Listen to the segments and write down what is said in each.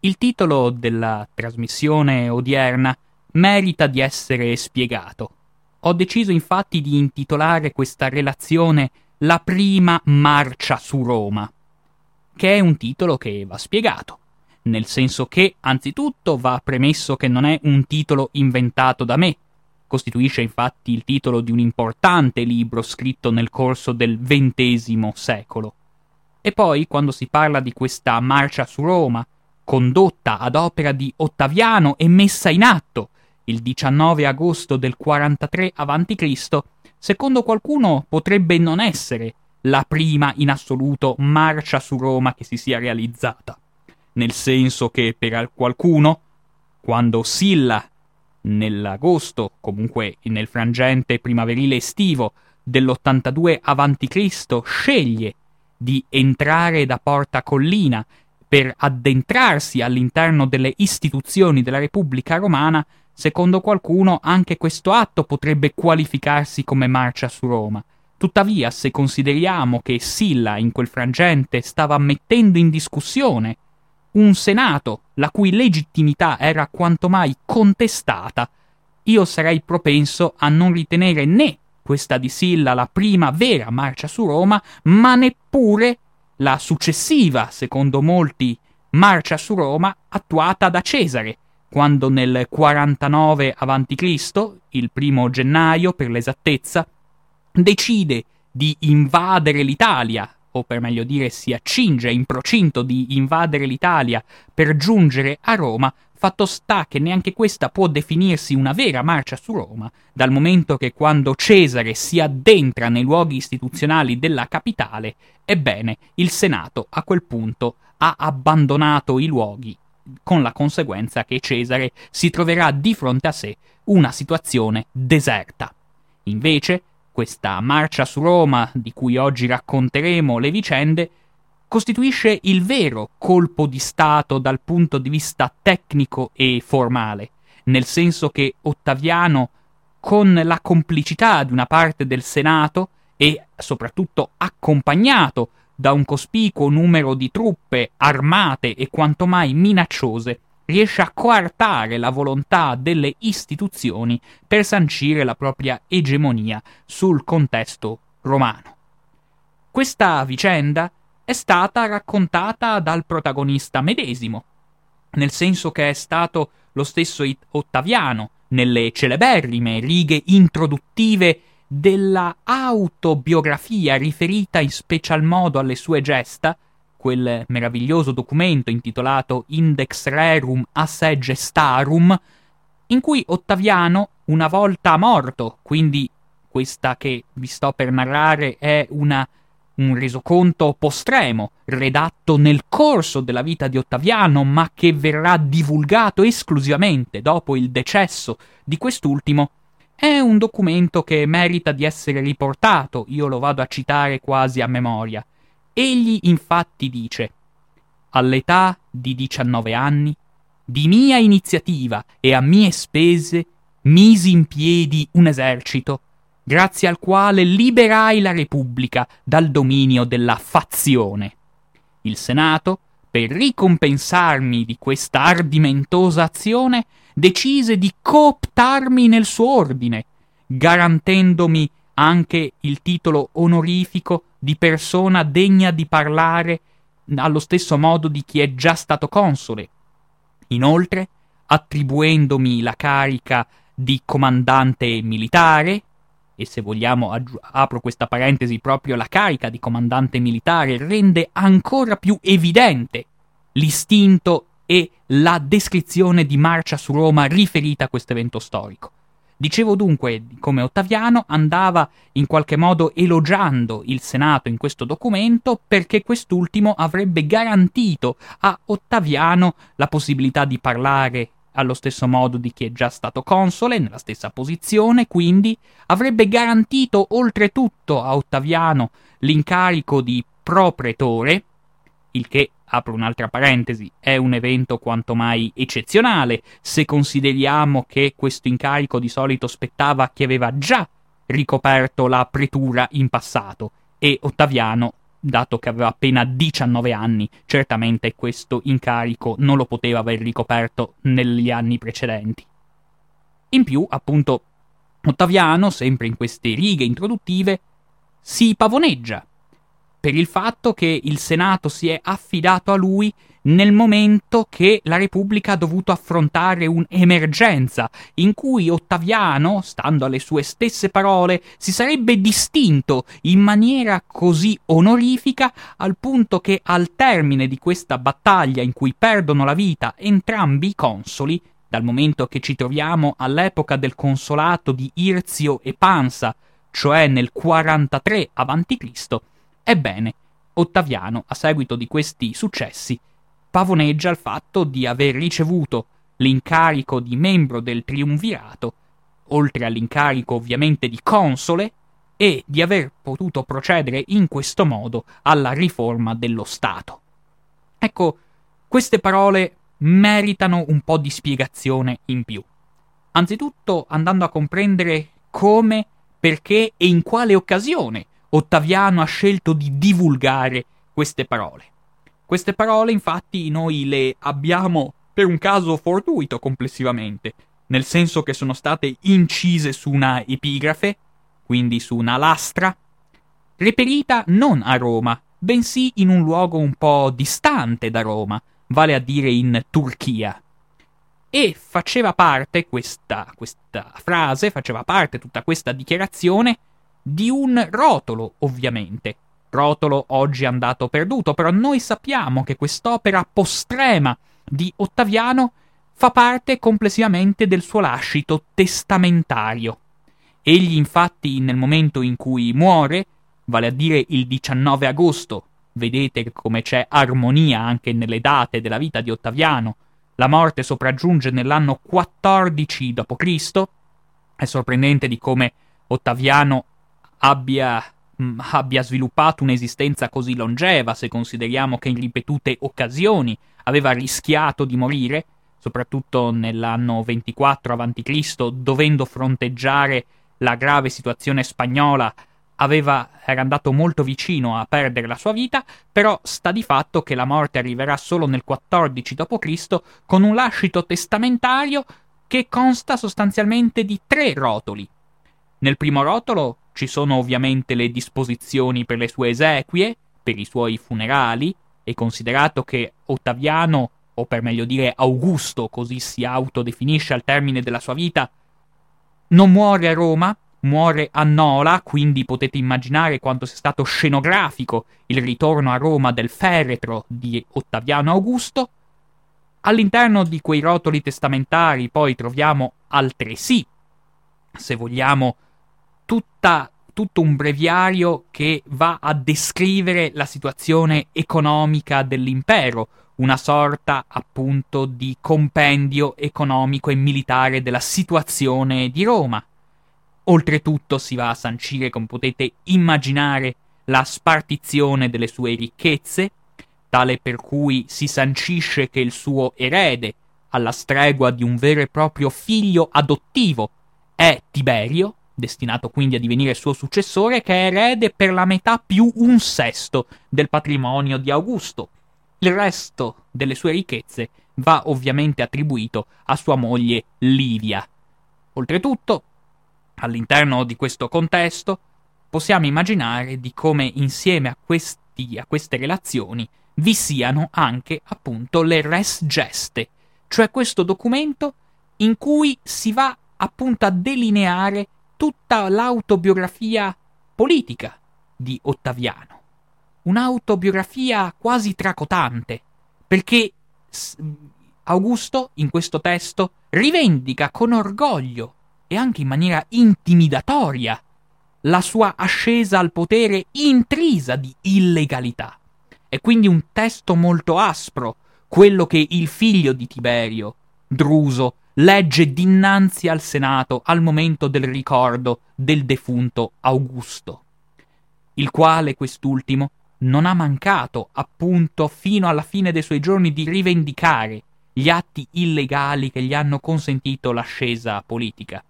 Il titolo della trasmissione odierna merita di essere spiegato. Ho deciso infatti di intitolare questa relazione La prima marcia su Roma, che è un titolo che va spiegato, nel senso che, anzitutto, va premesso che non è un titolo inventato da me, costituisce infatti il titolo di un importante libro scritto nel corso del XX secolo. E poi, quando si parla di questa marcia su Roma, condotta ad opera di Ottaviano e messa in atto il 19 agosto del 43 a.C., secondo qualcuno potrebbe non essere la prima in assoluto marcia su Roma che si sia realizzata, nel senso che per qualcuno, quando Silla nell'agosto, comunque nel frangente primaverile estivo dell'82 a.C., sceglie di entrare da Porta Collina per addentrarsi all'interno delle istituzioni della Repubblica Romana, secondo qualcuno anche questo atto potrebbe qualificarsi come marcia su Roma. Tuttavia, se consideriamo che Silla in quel frangente stava mettendo in discussione un Senato la cui legittimità era quanto mai contestata, io sarei propenso a non ritenere né questa di Silla la prima vera marcia su Roma, ma neppure la successiva, secondo molti, marcia su Roma attuata da Cesare, quando nel 49 a.C., il primo gennaio per l'esattezza, decide di invadere l'Italia, o per meglio dire si accinge in procinto di invadere l'Italia per giungere a Roma, fatto sta che neanche questa può definirsi una vera marcia su Roma, dal momento che quando Cesare si addentra nei luoghi istituzionali della capitale, ebbene, il Senato a quel punto ha abbandonato i luoghi, con la conseguenza che Cesare si troverà di fronte a sé una situazione deserta. Invece, questa marcia su Roma, di cui oggi racconteremo le vicende, costituisce il vero colpo di Stato dal punto di vista tecnico e formale, nel senso che Ottaviano, con la complicità di una parte del Senato e soprattutto accompagnato da un cospicuo numero di truppe armate e quanto mai minacciose, riesce a coartare la volontà delle istituzioni per sancire la propria egemonia sul contesto romano. Questa vicenda è stata raccontata dal protagonista medesimo, nel senso che è stato lo stesso Ottaviano, nelle celeberrime righe introduttive della autobiografia riferita in special modo alle sue gesta, quel meraviglioso documento intitolato Index Rerum Asse Gestarum, in cui Ottaviano, una volta morto, quindi questa che vi sto per narrare è una, un resoconto postremo, redatto nel corso della vita di Ottaviano, ma che verrà divulgato esclusivamente dopo il decesso di quest'ultimo, è un documento che merita di essere riportato, io lo vado a citare quasi a memoria. Egli infatti dice All'età di 19 anni, di mia iniziativa e a mie spese, misi in piedi un esercito, grazie al quale liberai la Repubblica dal dominio della fazione. Il Senato, per ricompensarmi di questa ardimentosa azione, decise di cooptarmi nel suo ordine, garantendomi anche il titolo onorifico di persona degna di parlare allo stesso modo di chi è già stato console. Inoltre, attribuendomi la carica di comandante militare, e se vogliamo aggi- apro questa parentesi proprio la carica di comandante militare rende ancora più evidente l'istinto e la descrizione di marcia su Roma riferita a questo evento storico. Dicevo dunque come Ottaviano andava in qualche modo elogiando il Senato in questo documento perché quest'ultimo avrebbe garantito a Ottaviano la possibilità di parlare allo stesso modo di chi è già stato console, nella stessa posizione, quindi avrebbe garantito oltretutto a Ottaviano l'incarico di propretore, il che apro un'altra parentesi, è un evento quanto mai eccezionale se consideriamo che questo incarico di solito spettava a chi aveva già ricoperto la pretura in passato e Ottaviano dato che aveva appena 19 anni, certamente questo incarico non lo poteva aver ricoperto negli anni precedenti. In più, appunto, Ottaviano, sempre in queste righe introduttive, si pavoneggia per il fatto che il Senato si è affidato a lui nel momento che la Repubblica ha dovuto affrontare un'emergenza in cui Ottaviano, stando alle sue stesse parole, si sarebbe distinto in maniera così onorifica al punto che al termine di questa battaglia in cui perdono la vita entrambi i consoli, dal momento che ci troviamo all'epoca del consolato di Irzio e Pansa, cioè nel 43 a.C., ebbene, Ottaviano, a seguito di questi successi, pavoneggia il fatto di aver ricevuto l'incarico di membro del triumvirato, oltre all'incarico ovviamente di console, e di aver potuto procedere in questo modo alla riforma dello Stato. Ecco, queste parole meritano un po' di spiegazione in più. Anzitutto andando a comprendere come, perché e in quale occasione Ottaviano ha scelto di divulgare queste parole. Queste parole infatti noi le abbiamo per un caso fortuito complessivamente, nel senso che sono state incise su una epigrafe, quindi su una lastra, reperita non a Roma, bensì in un luogo un po' distante da Roma, vale a dire in Turchia. E faceva parte questa, questa frase, faceva parte tutta questa dichiarazione di un rotolo, ovviamente, rotolo oggi andato perduto, però noi sappiamo che quest'opera postrema di Ottaviano fa parte complessivamente del suo lascito testamentario. Egli infatti nel momento in cui muore, vale a dire il 19 agosto, vedete come c'è armonia anche nelle date della vita di Ottaviano, la morte sopraggiunge nell'anno 14 d.C., è sorprendente di come Ottaviano abbia Mm, abbia sviluppato un'esistenza così longeva, se consideriamo che in ripetute occasioni aveva rischiato di morire, soprattutto nell'anno 24 a.C., dovendo fronteggiare la grave situazione spagnola, aveva, era andato molto vicino a perdere la sua vita, però sta di fatto che la morte arriverà solo nel 14 d.C. con un lascito testamentario che consta sostanzialmente di tre rotoli. Nel primo rotolo ci sono ovviamente le disposizioni per le sue esequie, per i suoi funerali, e considerato che Ottaviano, o per meglio dire Augusto, così si autodefinisce al termine della sua vita, non muore a Roma, muore a Nola, quindi potete immaginare quanto sia stato scenografico il ritorno a Roma del feretro di Ottaviano Augusto. All'interno di quei rotoli testamentari poi troviamo altresì, se vogliamo, tutta, tutto un breviario che va a descrivere la situazione economica dell'impero, una sorta appunto di compendio economico e militare della situazione di Roma. Oltretutto si va a sancire, come potete immaginare, la spartizione delle sue ricchezze, tale per cui si sancisce che il suo erede, alla stregua di un vero e proprio figlio adottivo, è Tiberio, destinato quindi a divenire suo successore, che è erede per la metà più un sesto del patrimonio di Augusto. Il resto delle sue ricchezze va ovviamente attribuito a sua moglie Livia. Oltretutto, all'interno di questo contesto, possiamo immaginare di come insieme a, questi, a queste relazioni vi siano anche appunto le res geste, cioè questo documento in cui si va appunto a delineare tutta l'autobiografia politica di Ottaviano. Un'autobiografia quasi tracotante, perché Augusto in questo testo rivendica con orgoglio e anche in maniera intimidatoria la sua ascesa al potere intrisa di illegalità. È quindi un testo molto aspro, quello che il figlio di Tiberio, Druso, legge dinanzi al Senato al momento del ricordo del defunto Augusto, il quale quest'ultimo non ha mancato, appunto, fino alla fine dei suoi giorni di rivendicare gli atti illegali che gli hanno consentito l'ascesa politica.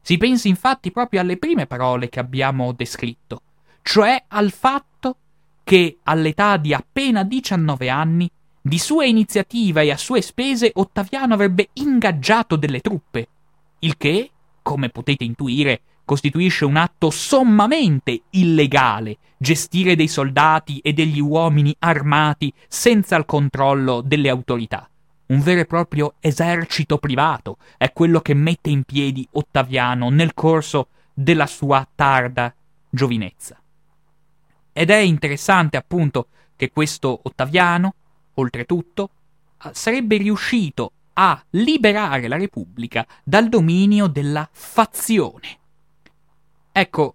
Si pensi infatti proprio alle prime parole che abbiamo descritto, cioè al fatto che all'età di appena 19 anni, di sua iniziativa e a sue spese, Ottaviano avrebbe ingaggiato delle truppe, il che, come potete intuire, costituisce un atto sommamente illegale gestire dei soldati e degli uomini armati senza il controllo delle autorità. Un vero e proprio esercito privato è quello che mette in piedi Ottaviano nel corso della sua tarda giovinezza. Ed è interessante appunto che questo Ottaviano, oltretutto, sarebbe riuscito a liberare la Repubblica dal dominio della fazione. Ecco,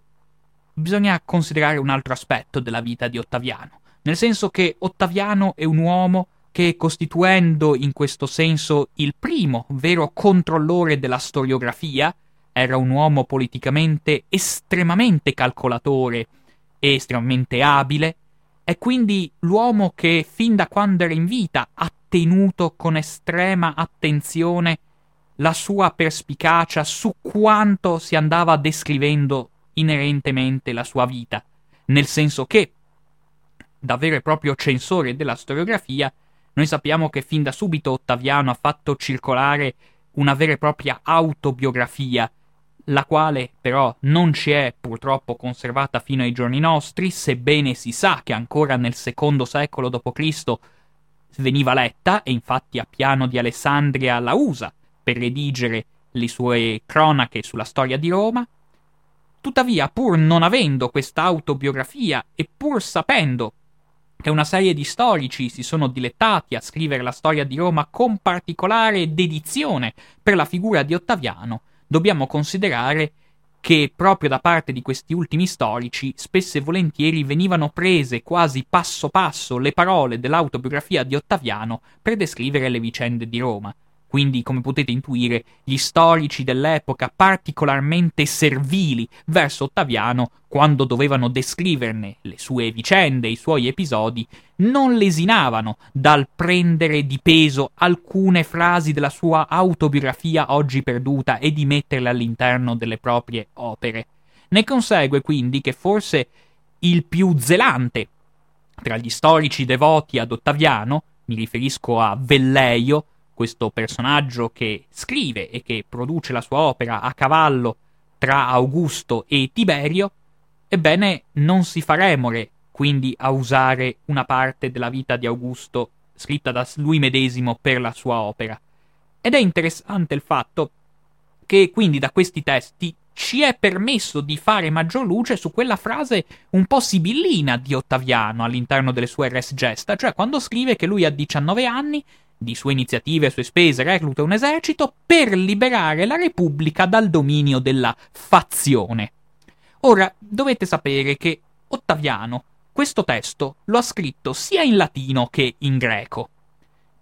bisogna considerare un altro aspetto della vita di Ottaviano, nel senso che Ottaviano è un uomo che, costituendo in questo senso il primo vero controllore della storiografia, era un uomo politicamente estremamente calcolatore e estremamente abile, è quindi l'uomo che fin da quando era in vita ha tenuto con estrema attenzione la sua perspicacia su quanto si andava descrivendo inerentemente la sua vita, nel senso che, da vero e proprio censore della storiografia, noi sappiamo che fin da subito Ottaviano ha fatto circolare una vera e propria autobiografia, la quale però non ci è purtroppo conservata fino ai giorni nostri, sebbene si sa che ancora nel secondo secolo d.C. veniva letta, e infatti a piano di Alessandria la usa per redigere le sue cronache sulla storia di Roma, Tuttavia, pur non avendo questa autobiografia e pur sapendo che una serie di storici si sono dilettati a scrivere la storia di Roma con particolare dedizione per la figura di Ottaviano, dobbiamo considerare che proprio da parte di questi ultimi storici spesso e volentieri venivano prese quasi passo passo le parole dell'autobiografia di Ottaviano per descrivere le vicende di Roma, quindi, come potete intuire, gli storici dell'epoca particolarmente servili verso Ottaviano, quando dovevano descriverne le sue vicende, i suoi episodi, non lesinavano dal prendere di peso alcune frasi della sua autobiografia oggi perduta e di metterle all'interno delle proprie opere. Ne consegue quindi che forse il più zelante tra gli storici devoti ad Ottaviano, mi riferisco a Velleio, questo personaggio che scrive e che produce la sua opera a cavallo tra Augusto e Tiberio, ebbene non si fa remore quindi a usare una parte della vita di Augusto scritta da lui medesimo per la sua opera. Ed è interessante il fatto che quindi da questi testi ci è permesso di fare maggior luce su quella frase un po' sibillina di Ottaviano all'interno delle sue res gesta, cioè quando scrive che lui a 19 anni di sue iniziative e sue spese recluta un esercito per liberare la Repubblica dal dominio della fazione. Ora, dovete sapere che Ottaviano questo testo lo ha scritto sia in latino che in greco,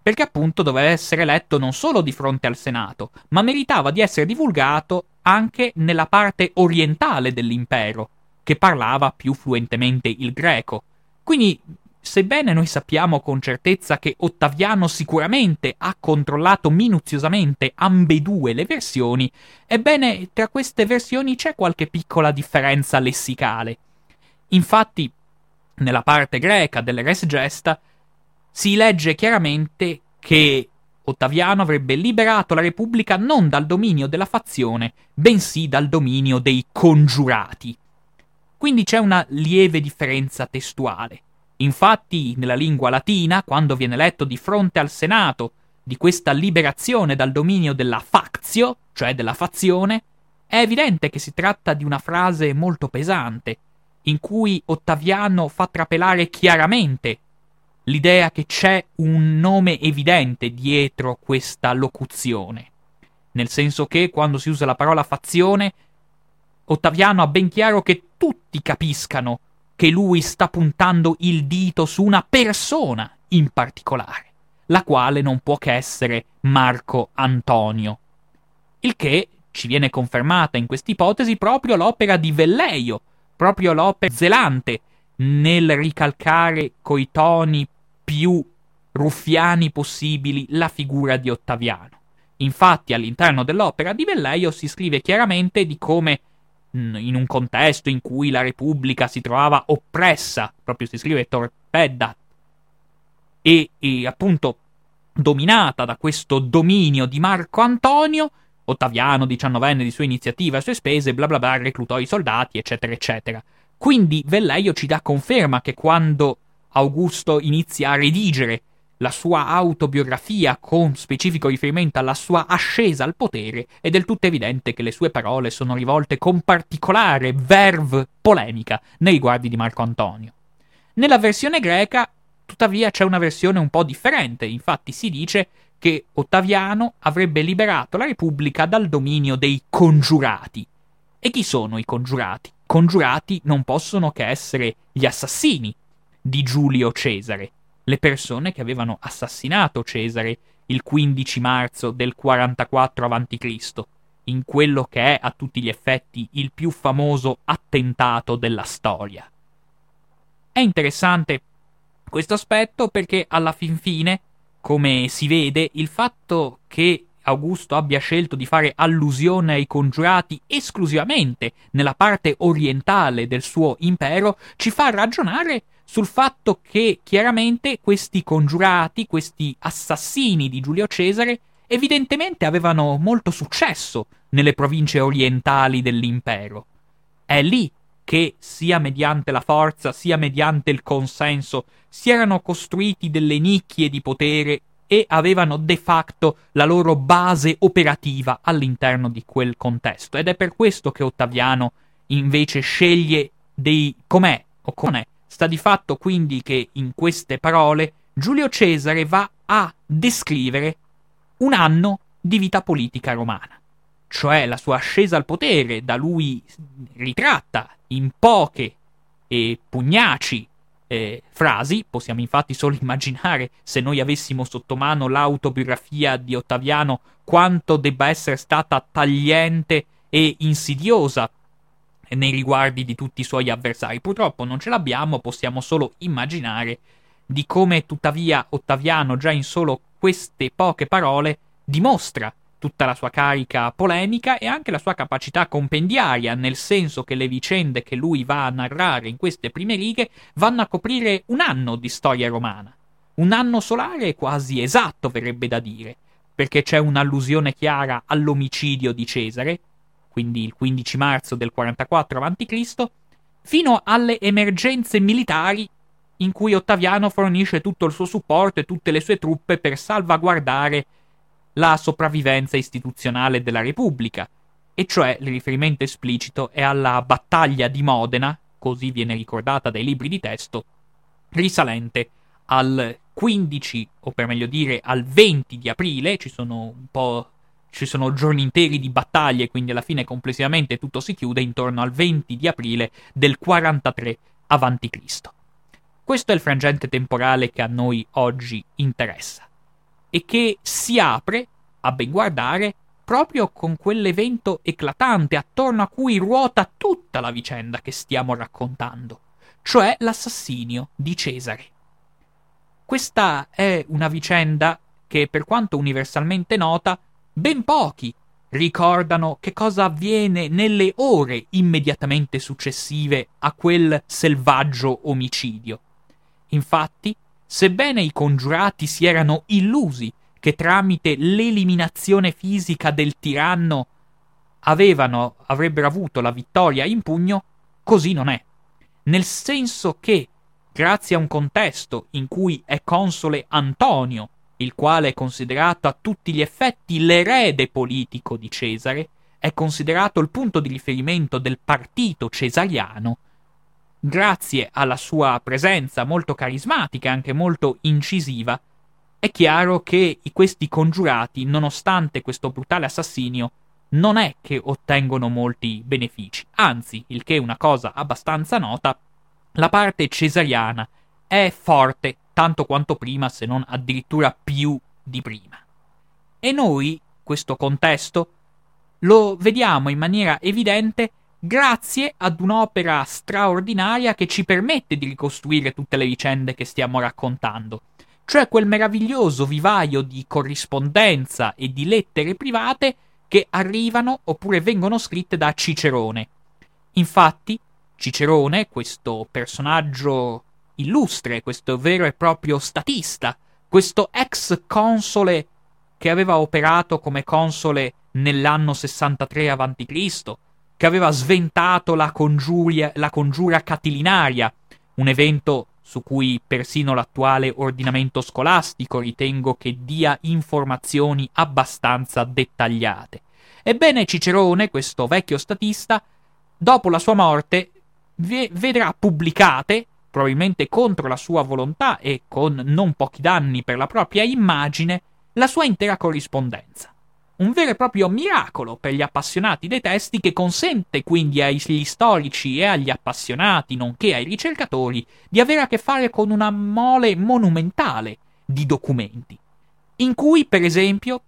perché appunto doveva essere letto non solo di fronte al Senato, ma meritava di essere divulgato anche nella parte orientale dell'impero, che parlava più fluentemente il greco. Quindi Sebbene noi sappiamo con certezza che Ottaviano sicuramente ha controllato minuziosamente ambedue le versioni, ebbene tra queste versioni c'è qualche piccola differenza lessicale. Infatti, nella parte greca delle res gesta si legge chiaramente che Ottaviano avrebbe liberato la Repubblica non dal dominio della fazione, bensì dal dominio dei congiurati. Quindi c'è una lieve differenza testuale. Infatti, nella lingua latina, quando viene letto di fronte al Senato di questa liberazione dal dominio della factio, cioè della fazione, è evidente che si tratta di una frase molto pesante, in cui Ottaviano fa trapelare chiaramente l'idea che c'è un nome evidente dietro questa locuzione. Nel senso che quando si usa la parola fazione, Ottaviano ha ben chiaro che tutti capiscano che lui sta puntando il dito su una persona in particolare, la quale non può che essere Marco Antonio. Il che ci viene confermata in quest'ipotesi proprio l'opera di Velleio, proprio l'opera zelante, nel ricalcare coi toni più ruffiani possibili la figura di Ottaviano. Infatti all'interno dell'opera di Velleio si scrive chiaramente di come in un contesto in cui la Repubblica si trovava oppressa, proprio si scrive torpedda, e, e appunto dominata da questo dominio di Marco Antonio, Ottaviano, diciannovenne di sua iniziativa a sue spese, bla bla bla, reclutò i soldati, eccetera, eccetera. Quindi Velleio ci dà conferma che quando Augusto inizia a redigere la sua autobiografia con specifico riferimento alla sua ascesa al potere, è del tutto evidente che le sue parole sono rivolte con particolare verve polemica nei riguardi di Marco Antonio. Nella versione greca, tuttavia, c'è una versione un po' differente, infatti si dice che Ottaviano avrebbe liberato la Repubblica dal dominio dei congiurati. E chi sono i congiurati? Congiurati non possono che essere gli assassini di Giulio Cesare, le persone che avevano assassinato Cesare il 15 marzo del 44 a.C., in quello che è a tutti gli effetti il più famoso attentato della storia. È interessante questo aspetto perché alla fin fine come si vede, il fatto che Augusto abbia scelto di fare allusione ai congiurati esclusivamente nella parte orientale del suo impero ci fa ragionare sul fatto che chiaramente questi congiurati, questi assassini di Giulio Cesare, evidentemente avevano molto successo nelle province orientali dell'impero. È lì che, sia mediante la forza, sia mediante il consenso, si erano costruiti delle nicchie di potere e avevano de facto la loro base operativa all'interno di quel contesto. Ed è per questo che Ottaviano invece sceglie dei com'è o com'è. Sta di fatto quindi che in queste parole Giulio Cesare va a descrivere un anno di vita politica romana, cioè la sua ascesa al potere, da lui ritratta in poche e pugnaci eh, frasi, possiamo infatti solo immaginare se noi avessimo sotto mano l'autobiografia di Ottaviano quanto debba essere stata tagliente e insidiosa nei riguardi di tutti i suoi avversari. Purtroppo non ce l'abbiamo, possiamo solo immaginare di come tuttavia Ottaviano già in solo queste poche parole dimostra tutta la sua carica polemica e anche la sua capacità compendiaria, nel senso che le vicende che lui va a narrare in queste prime righe vanno a coprire un anno di storia romana. Un anno solare quasi esatto, verrebbe da dire, perché c'è un'allusione chiara all'omicidio di Cesare, quindi il 15 marzo del 44 a.C., fino alle emergenze militari in cui Ottaviano fornisce tutto il suo supporto e tutte le sue truppe per salvaguardare la sopravvivenza istituzionale della Repubblica, e cioè il riferimento esplicito è alla battaglia di Modena, così viene ricordata dai libri di testo, risalente al 15, o per meglio dire al 20 di aprile, ci sono un po' ci sono giorni interi di battaglie, quindi alla fine complessivamente tutto si chiude intorno al 20 di aprile del 43 a.C. Questo è il frangente temporale che a noi oggi interessa e che si apre, a ben guardare, proprio con quell'evento eclatante attorno a cui ruota tutta la vicenda che stiamo raccontando, cioè l'assassinio di Cesare. Questa è una vicenda che, per quanto universalmente nota, ben pochi ricordano che cosa avviene nelle ore immediatamente successive a quel selvaggio omicidio. Infatti, sebbene i congiurati si erano illusi che tramite l'eliminazione fisica del tiranno avevano, avrebbero avuto la vittoria in pugno, così non è. Nel senso che, grazie a un contesto in cui è console Antonio, il quale è considerato a tutti gli effetti l'erede politico di Cesare, è considerato il punto di riferimento del partito cesariano, grazie alla sua presenza molto carismatica e anche molto incisiva, è chiaro che questi congiurati, nonostante questo brutale assassinio, non è che ottengono molti benefici, anzi, il che è una cosa abbastanza nota, la parte cesariana è forte tanto quanto prima, se non addirittura più di prima. E noi, questo contesto, lo vediamo in maniera evidente grazie ad un'opera straordinaria che ci permette di ricostruire tutte le vicende che stiamo raccontando, cioè quel meraviglioso vivaio di corrispondenza e di lettere private che arrivano oppure vengono scritte da Cicerone. Infatti, Cicerone, questo personaggio illustre, questo vero e proprio statista, questo ex console che aveva operato come console nell'anno 63 a.C., che aveva sventato la, congiuria, la congiura catilinaria, un evento su cui persino l'attuale ordinamento scolastico ritengo che dia informazioni abbastanza dettagliate. Ebbene, Cicerone, questo vecchio statista, dopo la sua morte, vedrà pubblicate, probabilmente contro la sua volontà e con non pochi danni per la propria immagine, la sua intera corrispondenza. Un vero e proprio miracolo per gli appassionati dei testi che consente quindi agli storici e agli appassionati, nonché ai ricercatori, di avere a che fare con una mole monumentale di documenti, in cui, per esempio,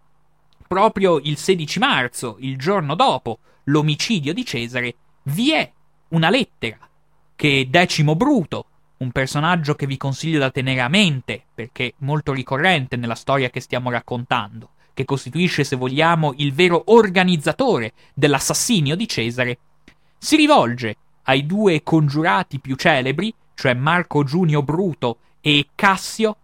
proprio il 16 marzo, il giorno dopo l'omicidio di Cesare, vi è una lettera che Decimo Bruto, un personaggio che vi consiglio da tenere a mente, perché molto ricorrente nella storia che stiamo raccontando, che costituisce, se vogliamo, il vero organizzatore dell'assassinio di Cesare, si rivolge ai due congiurati più celebri, cioè Marco Giunio Bruto e Cassio,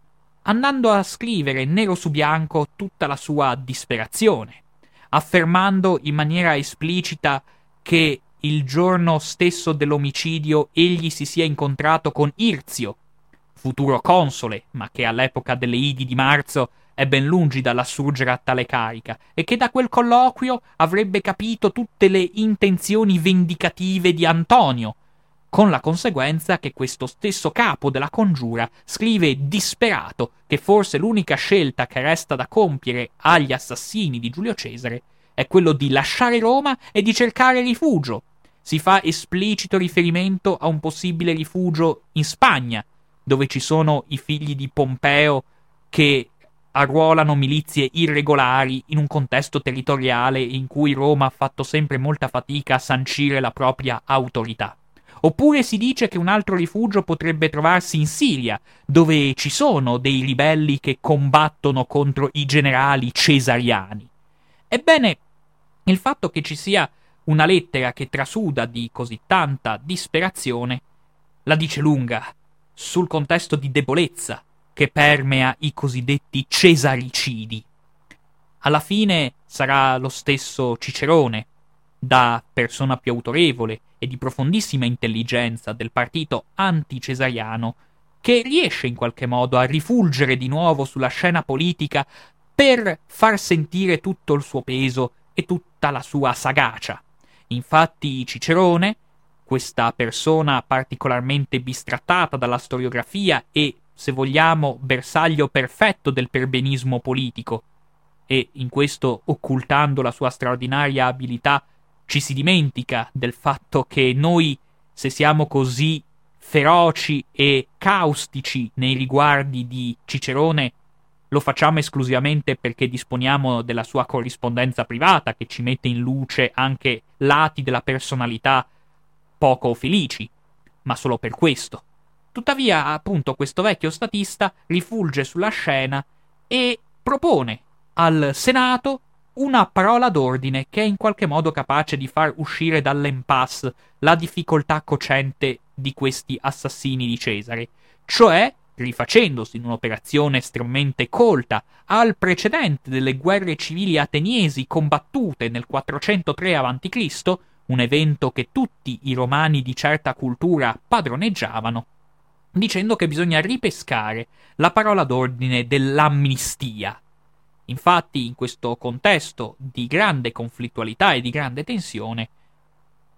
andando a scrivere nero su bianco tutta la sua disperazione, affermando in maniera esplicita che il giorno stesso dell'omicidio egli si sia incontrato con Irzio, futuro console, ma che all'epoca delle Idi di marzo è ben lungi dall'assurgere a tale carica, e che da quel colloquio avrebbe capito tutte le intenzioni vendicative di Antonio, con la conseguenza che questo stesso capo della congiura scrive disperato che forse l'unica scelta che resta da compiere agli assassini di Giulio Cesare è quello di lasciare Roma e di cercare rifugio. Si fa esplicito riferimento a un possibile rifugio in Spagna, dove ci sono i figli di Pompeo che arruolano milizie irregolari in un contesto territoriale in cui Roma ha fatto sempre molta fatica a sancire la propria autorità. Oppure si dice che un altro rifugio potrebbe trovarsi in Siria, dove ci sono dei ribelli che combattono contro i generali cesariani. Ebbene, il fatto che ci sia una lettera che trasuda di così tanta disperazione la dice lunga sul contesto di debolezza che permea i cosiddetti cesaricidi. Alla fine sarà lo stesso Cicerone, da persona più autorevole e di profondissima intelligenza del partito anticesariano, che riesce in qualche modo a rifulgere di nuovo sulla scena politica per far sentire tutto il suo peso e tutta la sua sagacia. Infatti Cicerone, questa persona particolarmente bistrattata dalla storiografia e, se vogliamo, bersaglio perfetto del perbenismo politico, e in questo occultando la sua straordinaria abilità ci si dimentica del fatto che noi, se siamo così feroci e caustici nei riguardi di Cicerone, lo facciamo esclusivamente perché disponiamo della sua corrispondenza privata che ci mette in luce anche lati della personalità poco felici, ma solo per questo. Tuttavia, appunto, questo vecchio statista rifulge sulla scena e propone al Senato una parola d'ordine che è in qualche modo capace di far uscire dall'impasse la difficoltà cocente di questi assassini di Cesare, cioè rifacendosi in un'operazione estremamente colta al precedente delle guerre civili ateniesi combattute nel 403 a.C., un evento che tutti i romani di certa cultura padroneggiavano, dicendo che bisogna ripescare la parola d'ordine dell'amnistia, Infatti, in questo contesto di grande conflittualità e di grande tensione,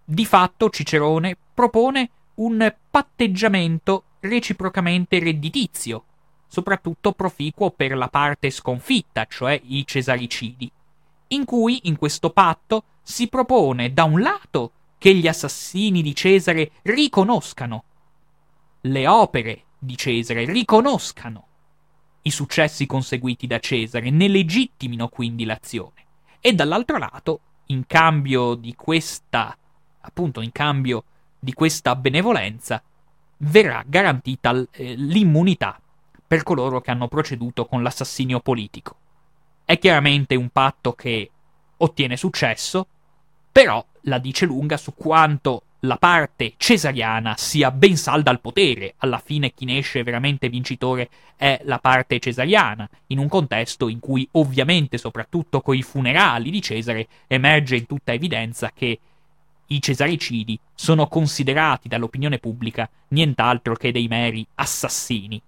di fatto Cicerone propone un patteggiamento reciprocamente redditizio, soprattutto proficuo per la parte sconfitta, cioè i cesaricidi, in cui in questo patto si propone da un lato che gli assassini di Cesare riconoscano le opere di Cesare, riconoscano i successi conseguiti da Cesare, ne legittimino quindi l'azione. E dall'altro lato, in cambio di questa, appunto, in cambio di questa benevolenza, verrà garantita eh, l'immunità per coloro che hanno proceduto con l'assassinio politico. È chiaramente un patto che ottiene successo, però la dice lunga su quanto la parte cesariana sia ben salda al potere. Alla fine chi ne esce veramente vincitore è la parte cesariana, in un contesto in cui ovviamente, soprattutto con i funerali di Cesare, emerge in tutta evidenza che i cesaricidi sono considerati dall'opinione pubblica nient'altro che dei meri assassini.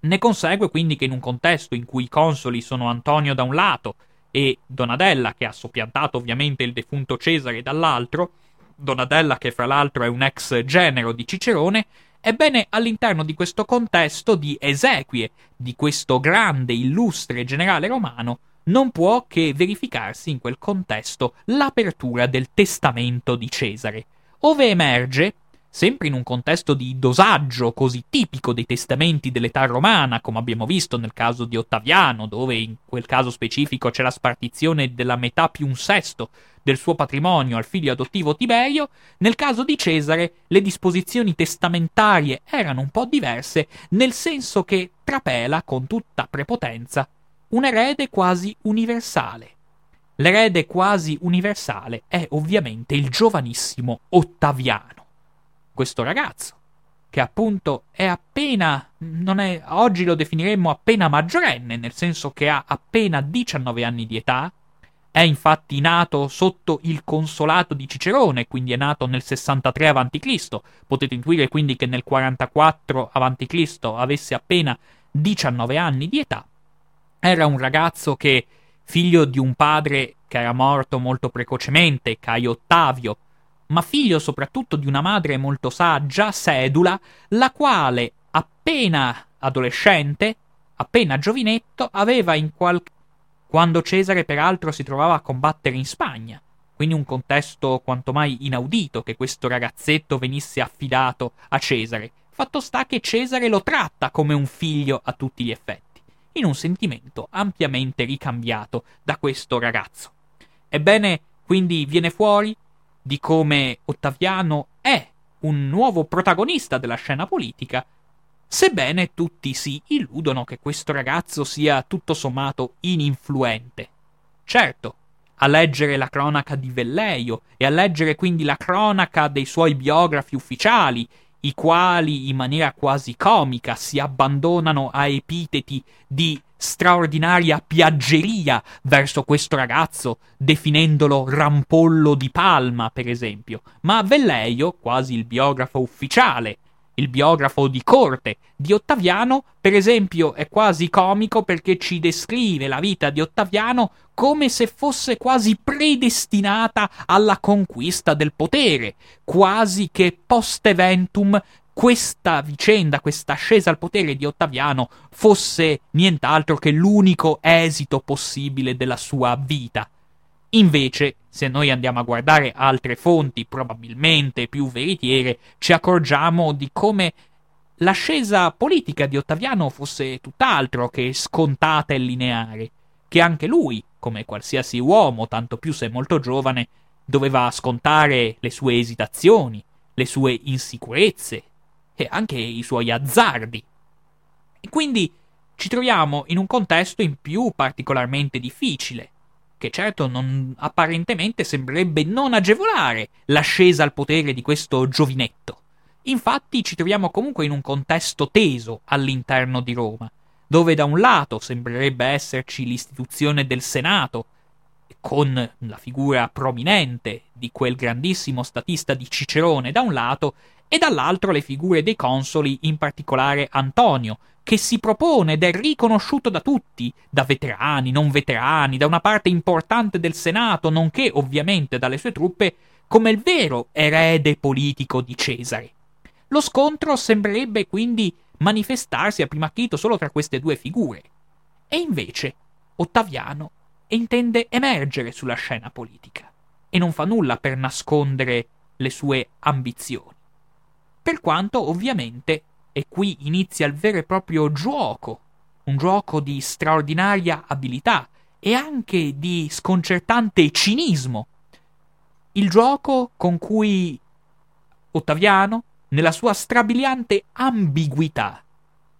Ne consegue quindi che in un contesto in cui i consoli sono Antonio da un lato e Donadella, che ha soppiantato ovviamente il defunto Cesare dall'altro, Donadella che fra l'altro è un ex genero di Cicerone, ebbene all'interno di questo contesto di esequie di questo grande, illustre generale romano, non può che verificarsi in quel contesto l'apertura del testamento di Cesare, ove emerge sempre in un contesto di dosaggio così tipico dei testamenti dell'età romana, come abbiamo visto nel caso di Ottaviano, dove in quel caso specifico c'è la spartizione della metà più un sesto del suo patrimonio al figlio adottivo Tiberio, nel caso di Cesare le disposizioni testamentarie erano un po' diverse, nel senso che trapela con tutta prepotenza un erede quasi universale. L'erede quasi universale è ovviamente il giovanissimo Ottaviano questo ragazzo, che appunto è appena, è, oggi lo definiremmo appena maggiorenne, nel senso che ha appena 19 anni di età, è infatti nato sotto il consolato di Cicerone, quindi è nato nel 63 a.C. Potete intuire quindi che nel 44 a.C. avesse appena 19 anni di età. Era un ragazzo che, figlio di un padre che era morto molto precocemente, Caio Ottavio, ma figlio soprattutto di una madre molto saggia, sedula, la quale, appena adolescente, appena giovinetto, aveva in qualche quando Cesare peraltro si trovava a combattere in Spagna, quindi un contesto quanto mai inaudito che questo ragazzetto venisse affidato a Cesare. Fatto sta che Cesare lo tratta come un figlio a tutti gli effetti, in un sentimento ampiamente ricambiato da questo ragazzo. Ebbene, quindi viene fuori di come Ottaviano è un nuovo protagonista della scena politica, sebbene tutti si illudono che questo ragazzo sia tutto sommato ininfluente. Certo, a leggere la cronaca di Velleio e a leggere quindi la cronaca dei suoi biografi ufficiali, i quali in maniera quasi comica si abbandonano a epiteti di straordinaria piaggeria verso questo ragazzo, definendolo rampollo di palma, per esempio, ma Velleio, quasi il biografo ufficiale, il biografo di corte di Ottaviano, per esempio, è quasi comico perché ci descrive la vita di Ottaviano come se fosse quasi predestinata alla conquista del potere, quasi che post eventum questa vicenda, questa ascesa al potere di Ottaviano fosse nient'altro che l'unico esito possibile della sua vita. Invece, se noi andiamo a guardare altre fonti, probabilmente più veritiere, ci accorgiamo di come l'ascesa politica di Ottaviano fosse tutt'altro che scontata e lineare, che anche lui, come qualsiasi uomo, tanto più se molto giovane, doveva scontare le sue esitazioni, le sue insicurezze, e anche i suoi azzardi. E quindi ci troviamo in un contesto in più particolarmente difficile, che certo non, apparentemente sembrerebbe non agevolare l'ascesa al potere di questo giovinetto. Infatti ci troviamo comunque in un contesto teso all'interno di Roma, dove da un lato sembrerebbe esserci l'istituzione del Senato, con la figura prominente di quel grandissimo statista di Cicerone da un lato, e dall'altro le figure dei consoli, in particolare Antonio, che si propone ed è riconosciuto da tutti, da veterani, non veterani, da una parte importante del Senato, nonché ovviamente dalle sue truppe, come il vero erede politico di Cesare. Lo scontro sembrerebbe quindi manifestarsi a prima acchito solo tra queste due figure. E invece Ottaviano intende emergere sulla scena politica e non fa nulla per nascondere le sue ambizioni per quanto ovviamente, e qui inizia il vero e proprio gioco, un gioco di straordinaria abilità e anche di sconcertante cinismo, il gioco con cui Ottaviano, nella sua strabiliante ambiguità,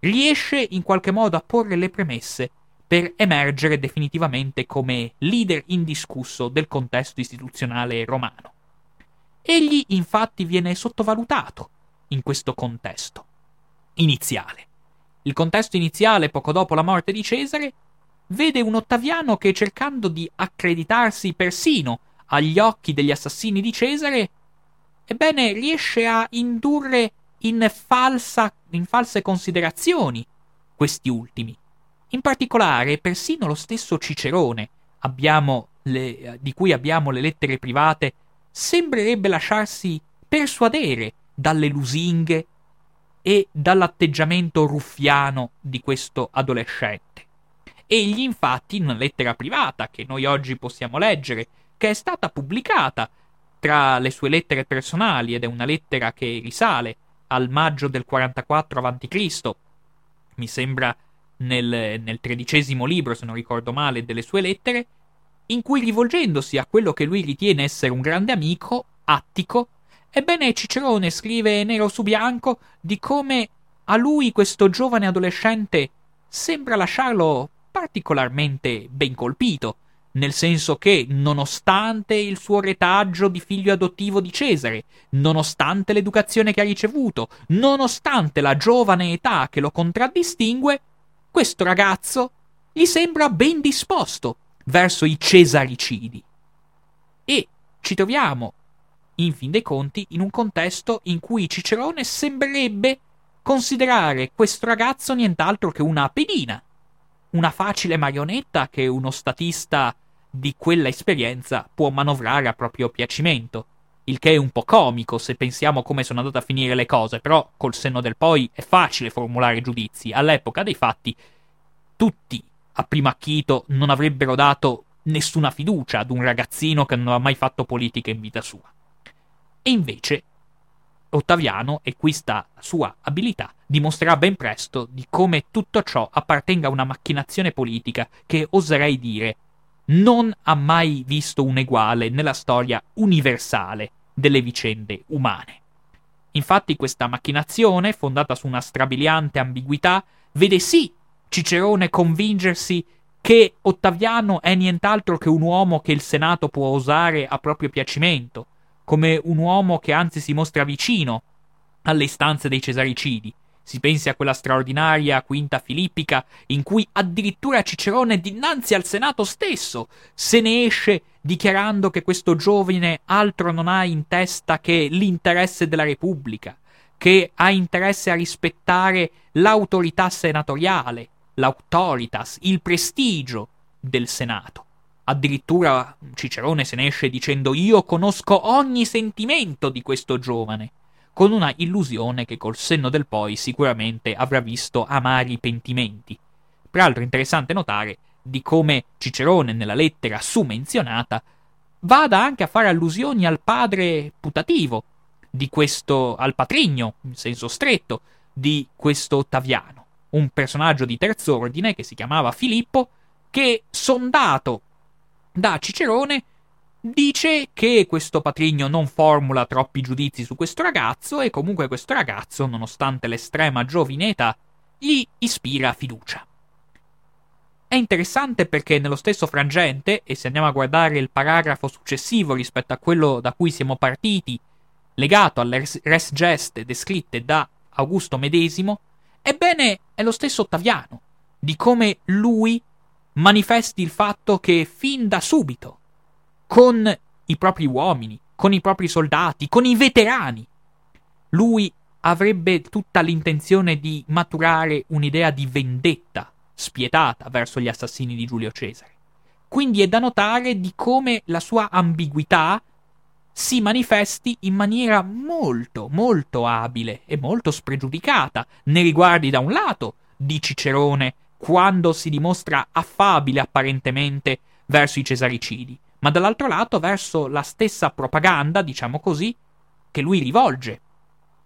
riesce in qualche modo a porre le premesse per emergere definitivamente come leader indiscusso del contesto istituzionale romano. Egli infatti viene sottovalutato in questo contesto iniziale. Il contesto iniziale, poco dopo la morte di Cesare, vede un Ottaviano che cercando di accreditarsi persino agli occhi degli assassini di Cesare, ebbene riesce a indurre in, falsa, in false considerazioni questi ultimi. In particolare, persino lo stesso Cicerone, le, di cui abbiamo le lettere private, sembrerebbe lasciarsi persuadere dalle lusinghe e dall'atteggiamento ruffiano di questo adolescente. Egli infatti in una lettera privata che noi oggi possiamo leggere, che è stata pubblicata tra le sue lettere personali ed è una lettera che risale al maggio del 44 a.C., mi sembra nel, nel tredicesimo libro, se non ricordo male, delle sue lettere, in cui rivolgendosi a quello che lui ritiene essere un grande amico, Attico, ebbene Cicerone scrive nero su bianco di come a lui questo giovane adolescente sembra lasciarlo particolarmente ben colpito, nel senso che, nonostante il suo retaggio di figlio adottivo di Cesare, nonostante l'educazione che ha ricevuto, nonostante la giovane età che lo contraddistingue, questo ragazzo gli sembra ben disposto verso i cesaricidi. E ci troviamo, in fin dei conti, in un contesto in cui Cicerone sembrerebbe considerare questo ragazzo nient'altro che una pedina, una facile marionetta che uno statista di quella esperienza può manovrare a proprio piacimento. Il che è un po' comico se pensiamo come sono andate a finire le cose, però col senno del poi è facile formulare giudizi. All'epoca dei fatti tutti a primo acchito non avrebbero dato nessuna fiducia ad un ragazzino che non aveva mai fatto politica in vita sua. E invece Ottaviano, e qui sta la sua abilità, dimostrerà ben presto di come tutto ciò appartenga a una macchinazione politica che oserei dire non ha mai visto un eguale nella storia universale delle vicende umane. Infatti questa macchinazione, fondata su una strabiliante ambiguità, vede sì Cicerone convincersi che Ottaviano è nient'altro che un uomo che il Senato può usare a proprio piacimento, come un uomo che anzi si mostra vicino alle istanze dei Cesaricidi. Si pensi a quella straordinaria quinta filippica in cui addirittura Cicerone dinanzi al Senato stesso se ne esce dichiarando che questo giovane altro non ha in testa che l'interesse della Repubblica, che ha interesse a rispettare l'autorità senatoriale, l'autoritas, il prestigio del Senato. Addirittura Cicerone se ne esce dicendo io conosco ogni sentimento di questo giovane, con una illusione che col senno del poi sicuramente avrà visto amari pentimenti. Peraltro interessante notare di come Cicerone nella lettera su menzionata vada anche a fare allusioni al padre putativo di questo, al patrigno, in senso stretto, di questo Ottaviano un personaggio di terz'ordine che si chiamava Filippo, che, sondato da Cicerone, dice che questo patrigno non formula troppi giudizi su questo ragazzo e comunque questo ragazzo, nonostante l'estrema giovine età, gli ispira fiducia. È interessante perché nello stesso frangente, e se andiamo a guardare il paragrafo successivo rispetto a quello da cui siamo partiti, legato alle res geste descritte da Augusto medesimo, Ebbene, è lo stesso Ottaviano, di come lui manifesti il fatto che fin da subito, con i propri uomini, con i propri soldati, con i veterani, lui avrebbe tutta l'intenzione di maturare un'idea di vendetta spietata verso gli assassini di Giulio Cesare. Quindi è da notare di come la sua ambiguità si manifesti in maniera molto, molto abile e molto spregiudicata nei riguardi da un lato di Cicerone quando si dimostra affabile apparentemente verso i cesaricidi, ma dall'altro lato verso la stessa propaganda, diciamo così, che lui rivolge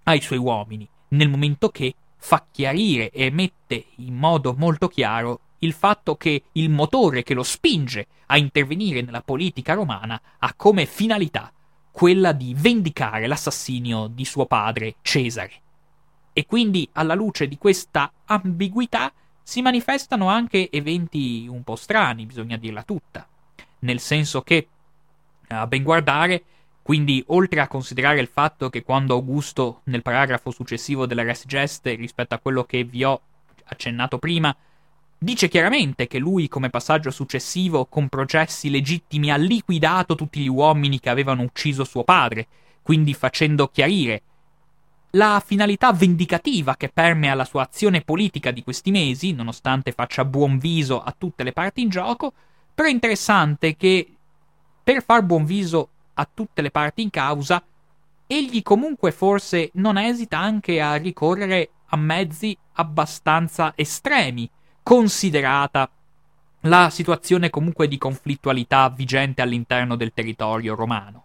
ai suoi uomini, nel momento che fa chiarire e mette in modo molto chiaro il fatto che il motore che lo spinge a intervenire nella politica romana ha come finalità quella di vendicare l'assassinio di suo padre Cesare. E quindi alla luce di questa ambiguità si manifestano anche eventi un po' strani, bisogna dirla tutta, nel senso che, a ben guardare, Quindi, oltre a considerare il fatto che quando Augusto, nel paragrafo successivo della Res Geste, rispetto a quello che vi ho accennato prima, dice chiaramente che lui, come passaggio successivo, con processi legittimi, ha liquidato tutti gli uomini che avevano ucciso suo padre, quindi facendo chiarire la finalità vendicativa che permea la sua azione politica di questi mesi, nonostante faccia buon viso a tutte le parti in gioco, però è interessante che per far buon viso a tutte le parti in causa, egli comunque forse non esita anche a ricorrere a mezzi abbastanza estremi, considerata la situazione comunque di conflittualità vigente all'interno del territorio romano.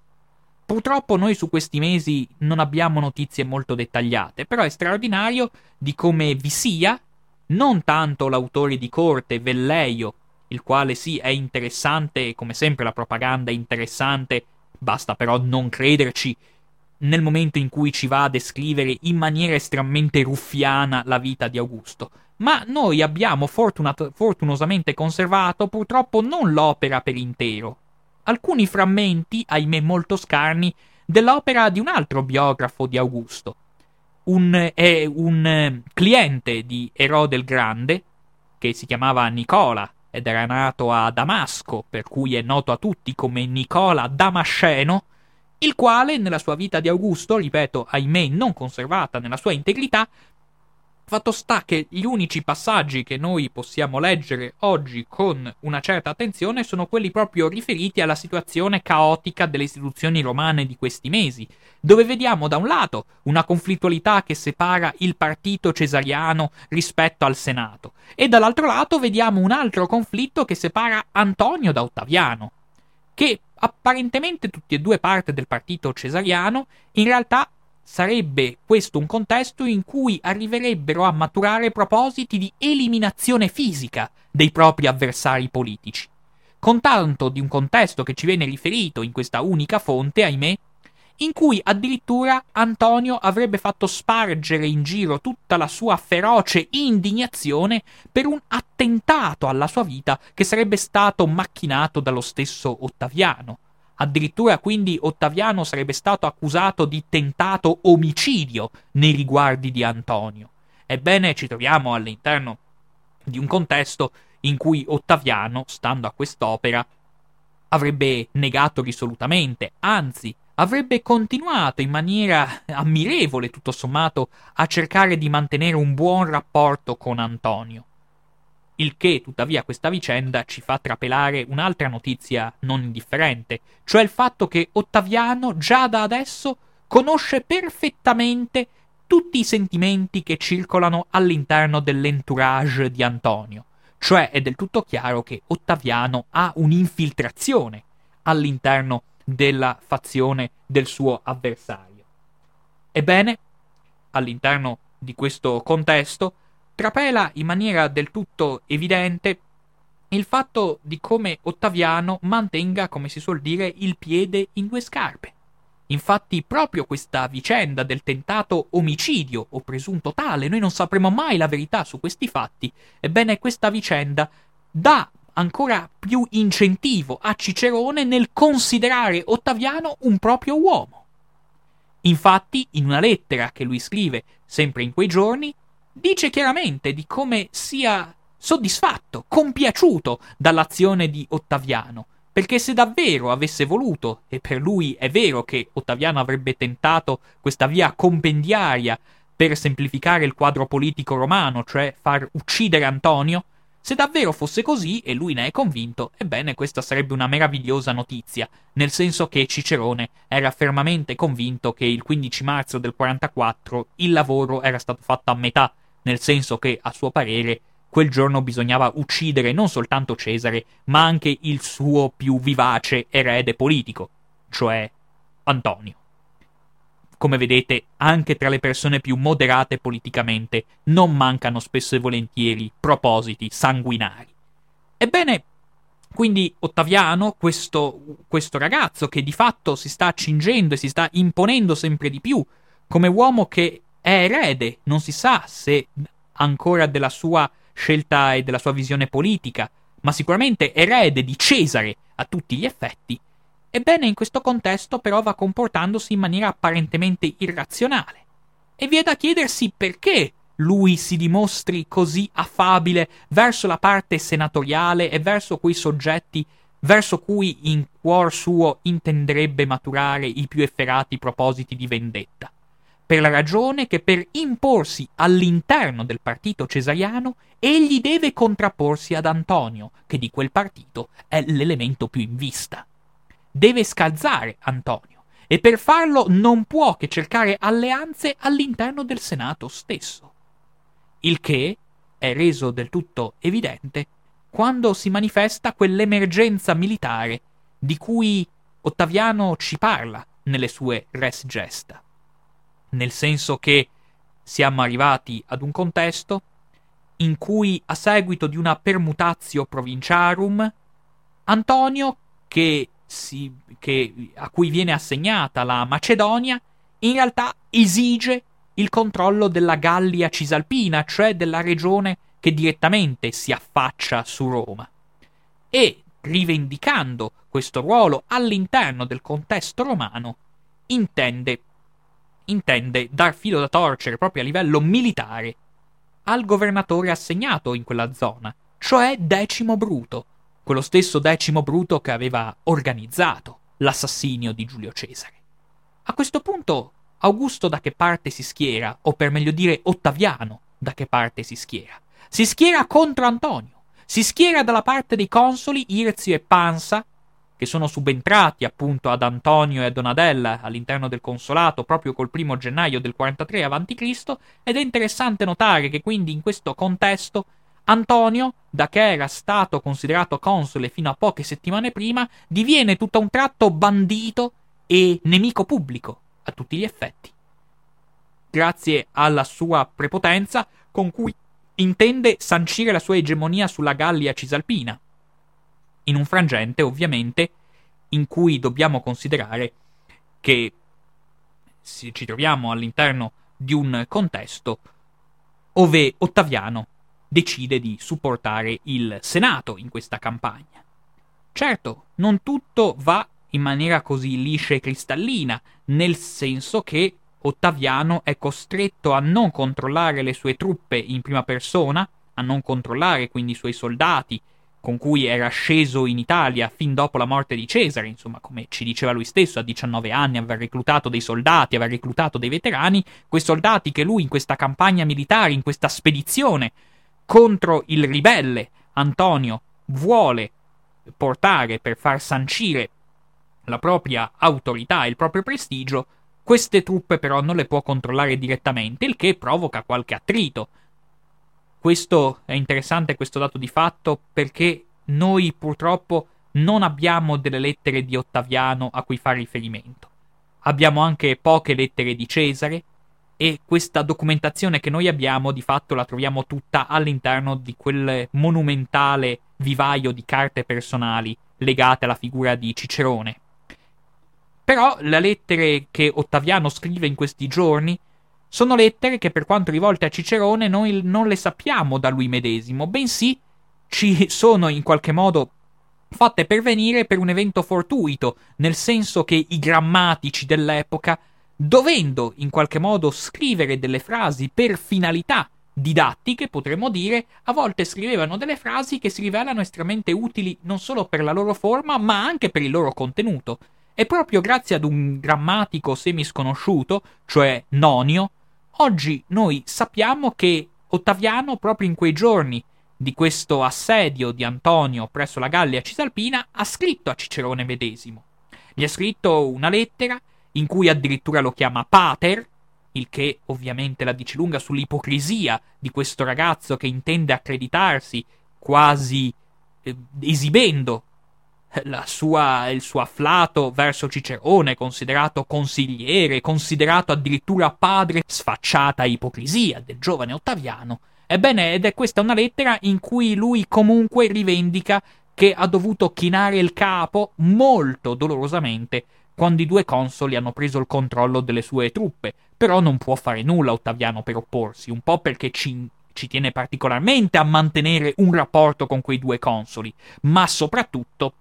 Purtroppo noi su questi mesi non abbiamo notizie molto dettagliate, però è straordinario di come vi sia non tanto l'autore di corte, Velleio, il quale sì è interessante, come sempre la propaganda è interessante, basta però non crederci nel momento in cui ci va a descrivere in maniera estremamente ruffiana la vita di Augusto. Ma noi abbiamo fortunat- fortunosamente conservato purtroppo non l'opera per intero, alcuni frammenti, ahimè molto scarni, dell'opera di un altro biografo di Augusto. Un, è un eh, cliente di Erode il Grande, che si chiamava Nicola ed era nato a Damasco, per cui è noto a tutti come Nicola Damasceno, il quale nella sua vita di Augusto, ripeto, ahimè non conservata nella sua integrità, Fatto sta che gli unici passaggi che noi possiamo leggere oggi con una certa attenzione sono quelli proprio riferiti alla situazione caotica delle istituzioni romane di questi mesi, dove vediamo da un lato una conflittualità che separa il partito cesariano rispetto al Senato, e dall'altro lato vediamo un altro conflitto che separa Antonio da Ottaviano, che apparentemente tutti e due parte del partito cesariano, in realtà Sarebbe questo un contesto in cui arriverebbero a maturare propositi di eliminazione fisica dei propri avversari politici. Con tanto di un contesto che ci viene riferito in questa unica fonte, ahimè, in cui addirittura Antonio avrebbe fatto spargere in giro tutta la sua feroce indignazione per un attentato alla sua vita che sarebbe stato macchinato dallo stesso Ottaviano. Addirittura quindi Ottaviano sarebbe stato accusato di tentato omicidio nei riguardi di Antonio. Ebbene, ci troviamo all'interno di un contesto in cui Ottaviano, stando a quest'opera, avrebbe negato risolutamente, anzi avrebbe continuato in maniera ammirevole, tutto sommato, a cercare di mantenere un buon rapporto con Antonio. Il che, tuttavia, questa vicenda ci fa trapelare un'altra notizia non indifferente, cioè il fatto che Ottaviano già da adesso conosce perfettamente tutti i sentimenti che circolano all'interno dell'entourage di Antonio. Cioè è del tutto chiaro che Ottaviano ha un'infiltrazione all'interno della fazione del suo avversario. Ebbene, all'interno di questo contesto, trapela in maniera del tutto evidente il fatto di come Ottaviano mantenga, come si suol dire, il piede in due scarpe. Infatti, proprio questa vicenda del tentato omicidio o presunto tale, noi non sapremo mai la verità su questi fatti, ebbene questa vicenda dà ancora più incentivo a Cicerone nel considerare Ottaviano un proprio uomo. Infatti, in una lettera che lui scrive sempre in quei giorni, dice chiaramente di come sia soddisfatto, compiaciuto dall'azione di Ottaviano, perché se davvero avesse voluto, e per lui è vero che Ottaviano avrebbe tentato questa via compendiaria per semplificare il quadro politico romano, cioè far uccidere Antonio, se davvero fosse così e lui ne è convinto, ebbene questa sarebbe una meravigliosa notizia, nel senso che Cicerone era fermamente convinto che il 15 marzo del 44 il lavoro era stato fatto a metà nel senso che, a suo parere, quel giorno bisognava uccidere non soltanto Cesare, ma anche il suo più vivace erede politico, cioè Antonio. Come vedete, anche tra le persone più moderate politicamente non mancano spesso e volentieri propositi sanguinari. Ebbene, quindi Ottaviano, questo, questo ragazzo che di fatto si sta accingendo e si sta imponendo sempre di più come uomo che è erede, non si sa se ancora della sua scelta e della sua visione politica, ma sicuramente erede di Cesare a tutti gli effetti, Ebbene, in questo contesto però va comportandosi in maniera apparentemente irrazionale. E vi è da chiedersi perché lui si dimostri così affabile verso la parte senatoriale e verso quei soggetti verso cui in cuor suo intenderebbe maturare i più efferati propositi di vendetta, per la ragione che per imporsi all'interno del partito cesariano egli deve contrapporsi ad Antonio, che di quel partito è l'elemento più in vista. Deve scalzare Antonio, e per farlo non può che cercare alleanze all'interno del Senato stesso il che è reso del tutto evidente quando si manifesta quell'emergenza militare di cui Ottaviano ci parla nelle sue res gesta. Nel senso che siamo arrivati ad un contesto in cui, a seguito di una permutatio provinciarum, Antonio, che si, che, a cui viene assegnata la Macedonia, in realtà esige il controllo della Gallia Cisalpina, cioè della regione che direttamente si affaccia su Roma. E, rivendicando questo ruolo all'interno del contesto romano, intende, intende dar filo da torcere proprio a livello militare al governatore assegnato in quella zona, cioè Decimo Bruto, quello stesso Decimo Bruto che aveva organizzato l'assassinio di Giulio Cesare. A questo punto Augusto da che parte si schiera, o per meglio dire Ottaviano da che parte si schiera? Si schiera contro Antonio, si schiera dalla parte dei consoli Irzio e Pansa, che sono subentrati appunto ad Antonio e a Donadella all'interno del consolato proprio col primo gennaio del 43 a.C. ed è interessante notare che quindi in questo contesto Antonio, da che era stato considerato console fino a poche settimane prima, diviene tutto a un tratto bandito e nemico pubblico a tutti gli effetti, grazie alla sua prepotenza con cui intende sancire la sua egemonia sulla Gallia Cisalpina, in un frangente ovviamente in cui dobbiamo considerare che ci troviamo all'interno di un contesto ove Ottaviano decide di supportare il Senato in questa campagna. Certo, non tutto va in maniera così liscia e cristallina, nel senso che Ottaviano è costretto a non controllare le sue truppe in prima persona, a non controllare quindi i suoi soldati, con cui era sceso in Italia fin dopo la morte di Cesare, insomma, come ci diceva lui stesso, a 19 anni aver reclutato dei soldati, aver reclutato dei veterani, quei soldati che lui in questa campagna militare, in questa spedizione contro il ribelle Antonio vuole portare per far sancire la propria autorità e il proprio prestigio, queste truppe però non le può controllare direttamente, il che provoca qualche attrito. Questo è interessante, questo dato di fatto, perché noi purtroppo non abbiamo delle lettere di Ottaviano a cui fare riferimento. Abbiamo anche poche lettere di Cesare e questa documentazione che noi abbiamo di fatto la troviamo tutta all'interno di quel monumentale vivaio di carte personali legate alla figura di Cicerone. Però le lettere che Ottaviano scrive in questi giorni sono lettere che per quanto rivolte a Cicerone noi non le sappiamo da lui medesimo, bensì ci sono in qualche modo fatte pervenire per un evento fortuito, nel senso che i grammatici dell'epoca, dovendo in qualche modo scrivere delle frasi per finalità didattiche, potremmo dire, a volte scrivevano delle frasi che si rivelano estremamente utili non solo per la loro forma, ma anche per il loro contenuto. E proprio grazie ad un grammatico semisconosciuto, cioè Nonio, oggi noi sappiamo che Ottaviano, proprio in quei giorni di questo assedio di Antonio presso la Gallia Cisalpina, ha scritto a Cicerone medesimo. Gli ha scritto una lettera in cui addirittura lo chiama pater, il che ovviamente la dice lunga sull'ipocrisia di questo ragazzo che intende accreditarsi quasi eh, esibendo sua, il suo afflato verso Cicerone, considerato consigliere, considerato addirittura padre, sfacciata ipocrisia del giovane Ottaviano. Ebbene, ed è questa una lettera in cui lui comunque rivendica che ha dovuto chinare il capo molto dolorosamente quando i due consoli hanno preso il controllo delle sue truppe. Però non può fare nulla Ottaviano per opporsi, un po' perché ci, ci tiene particolarmente a mantenere un rapporto con quei due consoli, ma soprattutto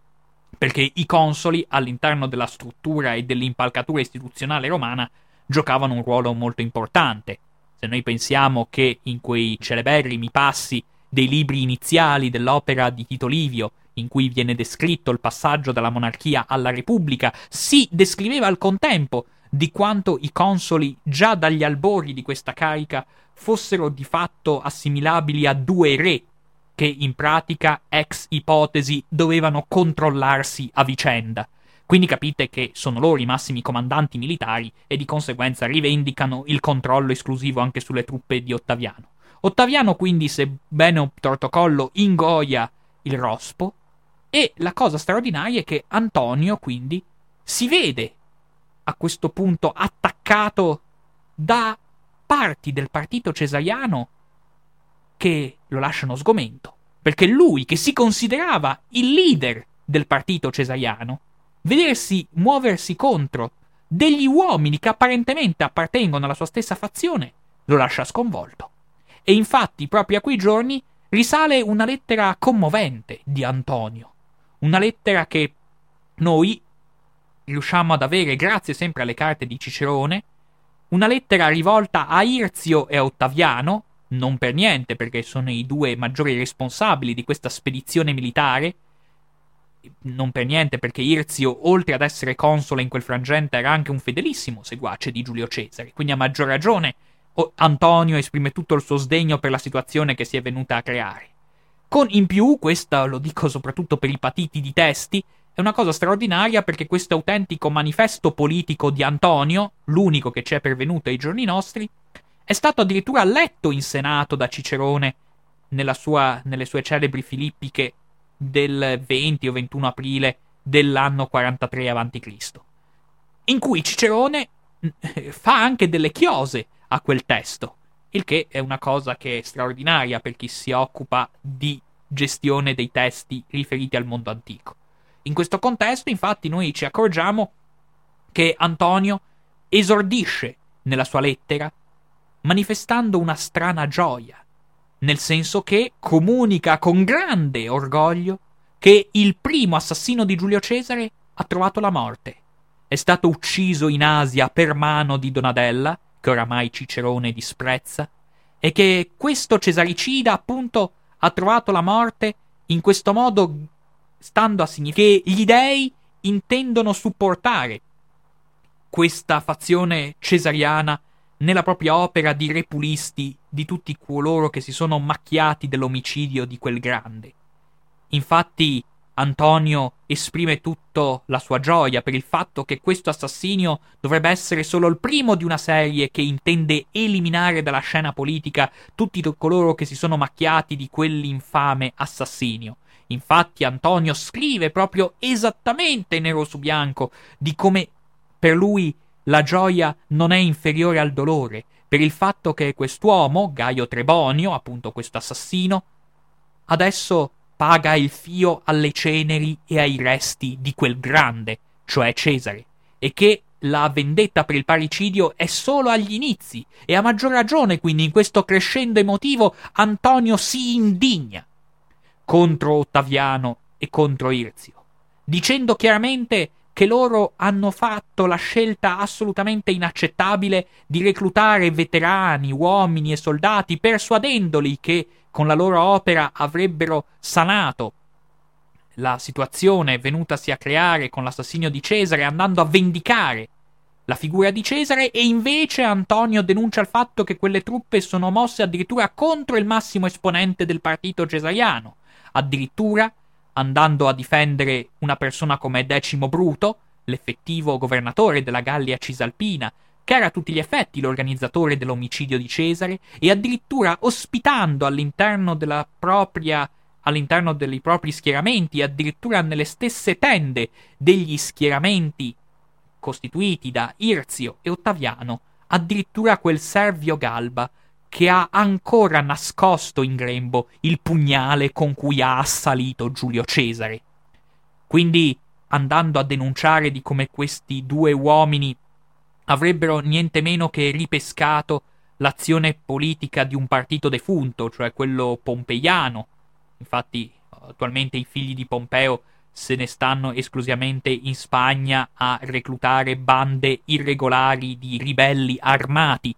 perché i consoli all'interno della struttura e dell'impalcatura istituzionale romana giocavano un ruolo molto importante. Se noi pensiamo che in quei celeberrimi passi dei libri iniziali dell'opera di Tito Livio, in cui viene descritto il passaggio dalla monarchia alla repubblica, si descriveva al contempo di quanto i consoli già dagli albori di questa carica fossero di fatto assimilabili a due re che in pratica ex ipotesi dovevano controllarsi a vicenda. Quindi capite che sono loro i massimi comandanti militari e di conseguenza rivendicano il controllo esclusivo anche sulle truppe di Ottaviano. Ottaviano quindi, sebbene un tortocollo, ingoia il rospo e la cosa straordinaria è che Antonio quindi si vede a questo punto attaccato da parti del partito cesariano che lo lasciano sgomento, perché lui, che si considerava il leader del partito cesariano, vedersi muoversi contro degli uomini che apparentemente appartengono alla sua stessa fazione, lo lascia sconvolto. E infatti, proprio a quei giorni, risale una lettera commovente di Antonio, una lettera che noi riusciamo ad avere grazie sempre alle carte di Cicerone, una lettera rivolta a Irzio e a Ottaviano, non per niente perché sono i due maggiori responsabili di questa spedizione militare, non per niente perché Irzio, oltre ad essere console in quel frangente, era anche un fedelissimo seguace di Giulio Cesare, quindi a maggior ragione Antonio esprime tutto il suo sdegno per la situazione che si è venuta a creare. Con in più, questa lo dico soprattutto per i patiti di testi, è una cosa straordinaria perché questo autentico manifesto politico di Antonio, l'unico che ci è pervenuto ai giorni nostri, è stato addirittura letto in Senato da Cicerone sua, nelle sue celebri filippiche del 20 o 21 aprile dell'anno 43 a.C., in cui Cicerone eh, fa anche delle chiose a quel testo, il che è una cosa che è straordinaria per chi si occupa di gestione dei testi riferiti al mondo antico. In questo contesto, infatti, noi ci accorgiamo che Antonio esordisce nella sua lettera manifestando una strana gioia, nel senso che comunica con grande orgoglio che il primo assassino di Giulio Cesare ha trovato la morte. È stato ucciso in Asia per mano di Donadella, che oramai Cicerone disprezza, e che questo cesaricida appunto ha trovato la morte in questo modo stando a significare che gli dei intendono supportare questa fazione cesariana nella propria opera di repulisti di tutti coloro che si sono macchiati dell'omicidio di quel grande. Infatti Antonio esprime tutta la sua gioia per il fatto che questo assassinio dovrebbe essere solo il primo di una serie che intende eliminare dalla scena politica tutti coloro che si sono macchiati di quell'infame assassinio. Infatti Antonio scrive proprio esattamente nero su bianco di come per lui la gioia non è inferiore al dolore, per il fatto che quest'uomo, Gaio Trebonio, appunto questo assassino, adesso paga il fio alle ceneri e ai resti di quel grande, cioè Cesare, e che la vendetta per il parricidio è solo agli inizi, e a maggior ragione quindi in questo crescendo emotivo Antonio si indigna contro Ottaviano e contro Irzio, dicendo chiaramente che loro hanno fatto la scelta assolutamente inaccettabile di reclutare veterani, uomini e soldati, persuadendoli che con la loro opera avrebbero sanato la situazione venutasi a creare con l'assassinio di Cesare, andando a vendicare la figura di Cesare, e invece Antonio denuncia il fatto che quelle truppe sono mosse addirittura contro il massimo esponente del partito cesariano, addirittura andando a difendere una persona come Decimo Bruto, l'effettivo governatore della Gallia Cisalpina, che era a tutti gli effetti l'organizzatore dell'omicidio di Cesare, e addirittura ospitando all'interno propria all'interno dei propri schieramenti, addirittura nelle stesse tende degli schieramenti costituiti da Irzio e Ottaviano, addirittura quel Servio Galba che ha ancora nascosto in grembo il pugnale con cui ha assalito Giulio Cesare. Quindi, andando a denunciare di come questi due uomini avrebbero niente meno che ripescato l'azione politica di un partito defunto, cioè quello pompeiano. Infatti, attualmente i figli di Pompeo se ne stanno esclusivamente in Spagna a reclutare bande irregolari di ribelli armati.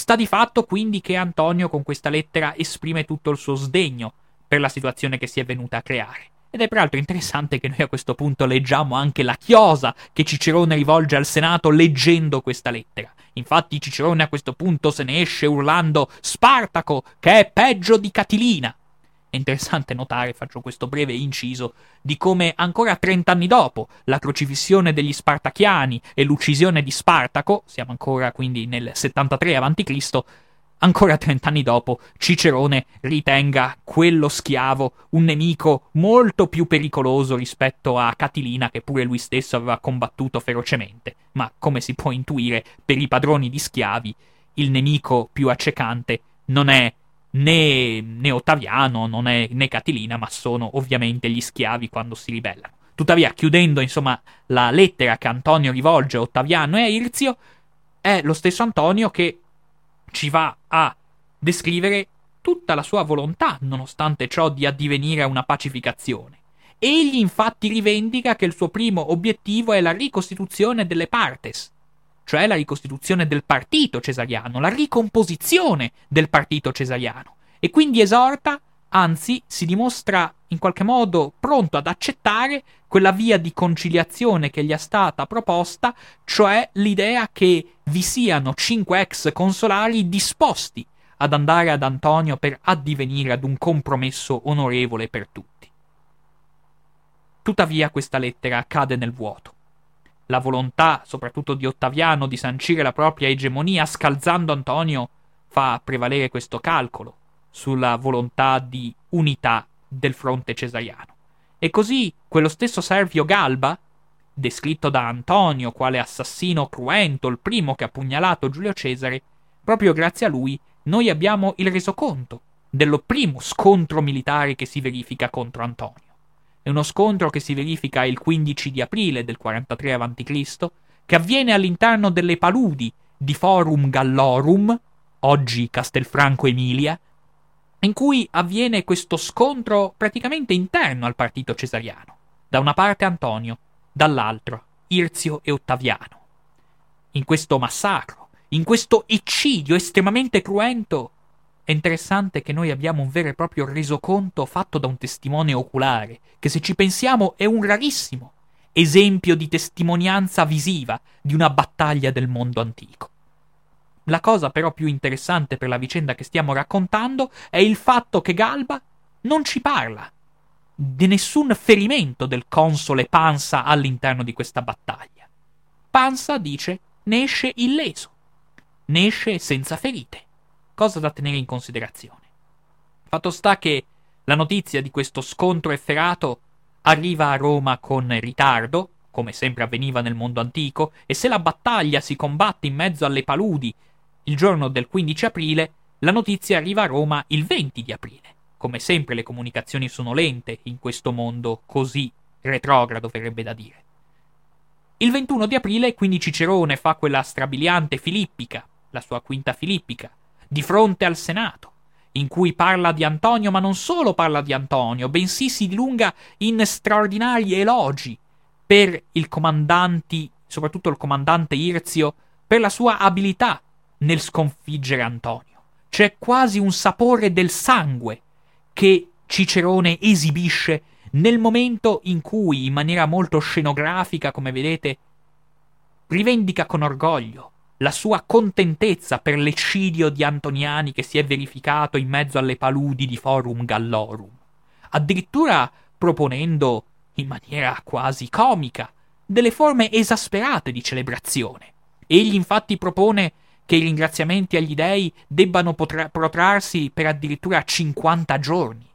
Sta di fatto quindi che Antonio con questa lettera esprime tutto il suo sdegno per la situazione che si è venuta a creare. Ed è peraltro interessante che noi a questo punto leggiamo anche la chiosa che Cicerone rivolge al Senato leggendo questa lettera. Infatti Cicerone a questo punto se ne esce urlando Spartaco, che è peggio di Catilina. È interessante notare, faccio questo breve inciso, di come ancora trent'anni dopo la crocifissione degli Spartachiani e l'uccisione di Spartaco, siamo ancora quindi nel 73 a.C., ancora trent'anni dopo Cicerone ritenga quello schiavo un nemico molto più pericoloso rispetto a Catilina che pure lui stesso aveva combattuto ferocemente, ma come si può intuire per i padroni di schiavi il nemico più accecante non è né, né Ottaviano, è né Catilina, ma sono ovviamente gli schiavi quando si ribellano. Tuttavia, chiudendo insomma la lettera che Antonio rivolge a Ottaviano e a Irzio, è lo stesso Antonio che ci va a descrivere tutta la sua volontà, nonostante ciò, di addivenire a una pacificazione. Egli infatti rivendica che il suo primo obiettivo è la ricostituzione delle partes, cioè la ricostituzione del partito cesariano, la ricomposizione del partito cesariano, e quindi esorta, anzi si dimostra in qualche modo pronto ad accettare quella via di conciliazione che gli è stata proposta, cioè l'idea che vi siano cinque ex consolari disposti ad andare ad Antonio per addivenire ad un compromesso onorevole per tutti. Tuttavia questa lettera cade nel vuoto la volontà, soprattutto di Ottaviano, di sancire la propria egemonia scalzando Antonio fa prevalere questo calcolo sulla volontà di unità del fronte cesariano. E così quello stesso Servio Galba, descritto da Antonio quale assassino cruento, il primo che ha pugnalato Giulio Cesare, proprio grazie a lui noi abbiamo il resoconto dello primo scontro militare che si verifica contro Antonio. È uno scontro che si verifica il 15 di aprile del 43 a.C., che avviene all'interno delle paludi di Forum Gallorum, oggi Castelfranco Emilia, in cui avviene questo scontro praticamente interno al partito cesariano. Da una parte Antonio, dall'altro Irzio e Ottaviano. In questo massacro, in questo eccidio estremamente cruento, è interessante che noi abbiamo un vero e proprio resoconto fatto da un testimone oculare, che se ci pensiamo è un rarissimo esempio di testimonianza visiva di una battaglia del mondo antico. La cosa però più interessante per la vicenda che stiamo raccontando è il fatto che Galba non ci parla di nessun ferimento del console Pansa all'interno di questa battaglia. Pansa, dice, ne esce illeso, ne esce senza ferite cosa da tenere in considerazione. Fatto sta che la notizia di questo scontro efferato arriva a Roma con ritardo, come sempre avveniva nel mondo antico, e se la battaglia si combatte in mezzo alle paludi il giorno del 15 aprile, la notizia arriva a Roma il 20 di aprile. Come sempre le comunicazioni sono lente in questo mondo così retrogrado, verrebbe da dire. Il 21 di aprile quindi Cicerone fa quella strabiliante filippica, la sua quinta filippica, di fronte al Senato, in cui parla di Antonio, ma non solo parla di Antonio, bensì si dilunga in straordinari elogi per il comandanti, soprattutto il comandante Irzio, per la sua abilità nel sconfiggere Antonio. C'è quasi un sapore del sangue che Cicerone esibisce nel momento in cui, in maniera molto scenografica, come vedete, rivendica con orgoglio la sua contentezza per l'eccidio di Antoniani che si è verificato in mezzo alle paludi di Forum Gallorum, addirittura proponendo, in maniera quasi comica, delle forme esasperate di celebrazione. Egli infatti propone che i ringraziamenti agli dei debbano potra- protrarsi per addirittura 50 giorni.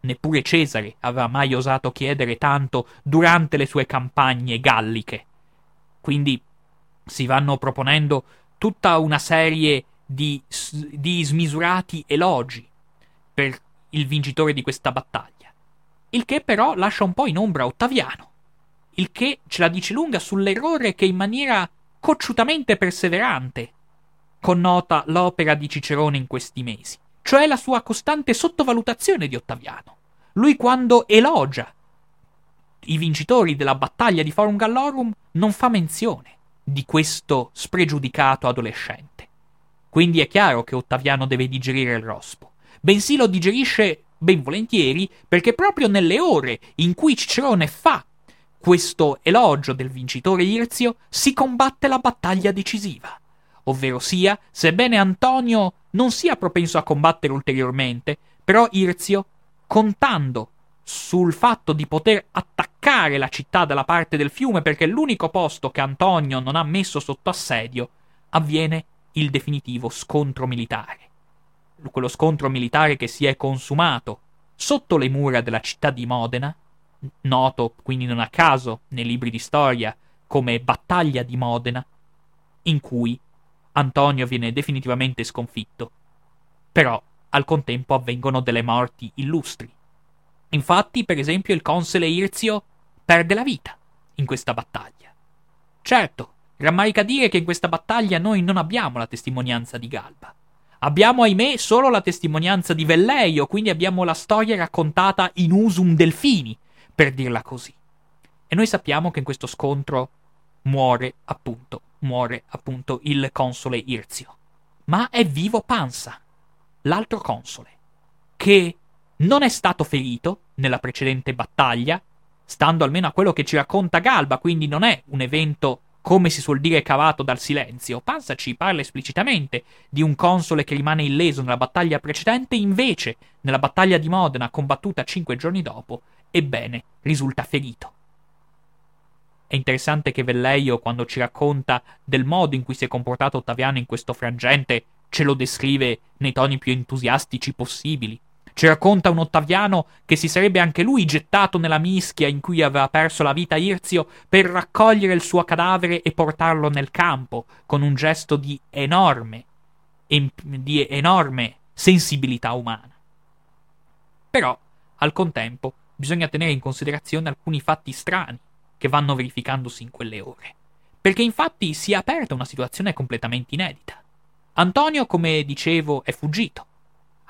Neppure Cesare aveva mai osato chiedere tanto durante le sue campagne galliche. Quindi si vanno proponendo tutta una serie di, di smisurati elogi per il vincitore di questa battaglia. Il che però lascia un po' in ombra Ottaviano. Il che ce la dice lunga sull'errore che in maniera cocciutamente perseverante connota l'opera di Cicerone in questi mesi, cioè la sua costante sottovalutazione di Ottaviano. Lui quando elogia i vincitori della battaglia di Forum Gallorum non fa menzione di questo spregiudicato adolescente. Quindi è chiaro che Ottaviano deve digerire il rospo, bensì lo digerisce ben volentieri perché proprio nelle ore in cui Cicerone fa questo elogio del vincitore Irzio si combatte la battaglia decisiva. Ovvero sia, sebbene Antonio non sia propenso a combattere ulteriormente, però Irzio, contando sul fatto di poter attaccare la città dalla parte del fiume perché l'unico posto che Antonio non ha messo sotto assedio, avviene il definitivo scontro militare. Quello scontro militare che si è consumato sotto le mura della città di Modena, noto quindi non a caso nei libri di storia come battaglia di Modena, in cui Antonio viene definitivamente sconfitto. Però al contempo avvengono delle morti illustri. Infatti, per esempio, il console Irzio perde la vita in questa battaglia. Certo, rammarica dire che in questa battaglia noi non abbiamo la testimonianza di Galba. Abbiamo, ahimè, solo la testimonianza di Velleio, quindi abbiamo la storia raccontata in usum delfini, per dirla così. E noi sappiamo che in questo scontro muore, appunto, muore, appunto, il console Irzio. Ma è vivo Pansa, l'altro console, che non è stato ferito nella precedente battaglia, stando almeno a quello che ci racconta Galba, quindi non è un evento come si suol dire cavato dal silenzio. Pansa ci parla esplicitamente di un console che rimane illeso nella battaglia precedente, invece nella battaglia di Modena combattuta cinque giorni dopo, ebbene, risulta ferito. È interessante che Velleio, quando ci racconta del modo in cui si è comportato Ottaviano in questo frangente, ce lo descrive nei toni più entusiastici possibili. Ci racconta un Ottaviano che si sarebbe anche lui gettato nella mischia in cui aveva perso la vita Irzio per raccogliere il suo cadavere e portarlo nel campo, con un gesto di enorme, di enorme sensibilità umana. Però, al contempo, bisogna tenere in considerazione alcuni fatti strani che vanno verificandosi in quelle ore. Perché infatti si è aperta una situazione completamente inedita. Antonio, come dicevo, è fuggito,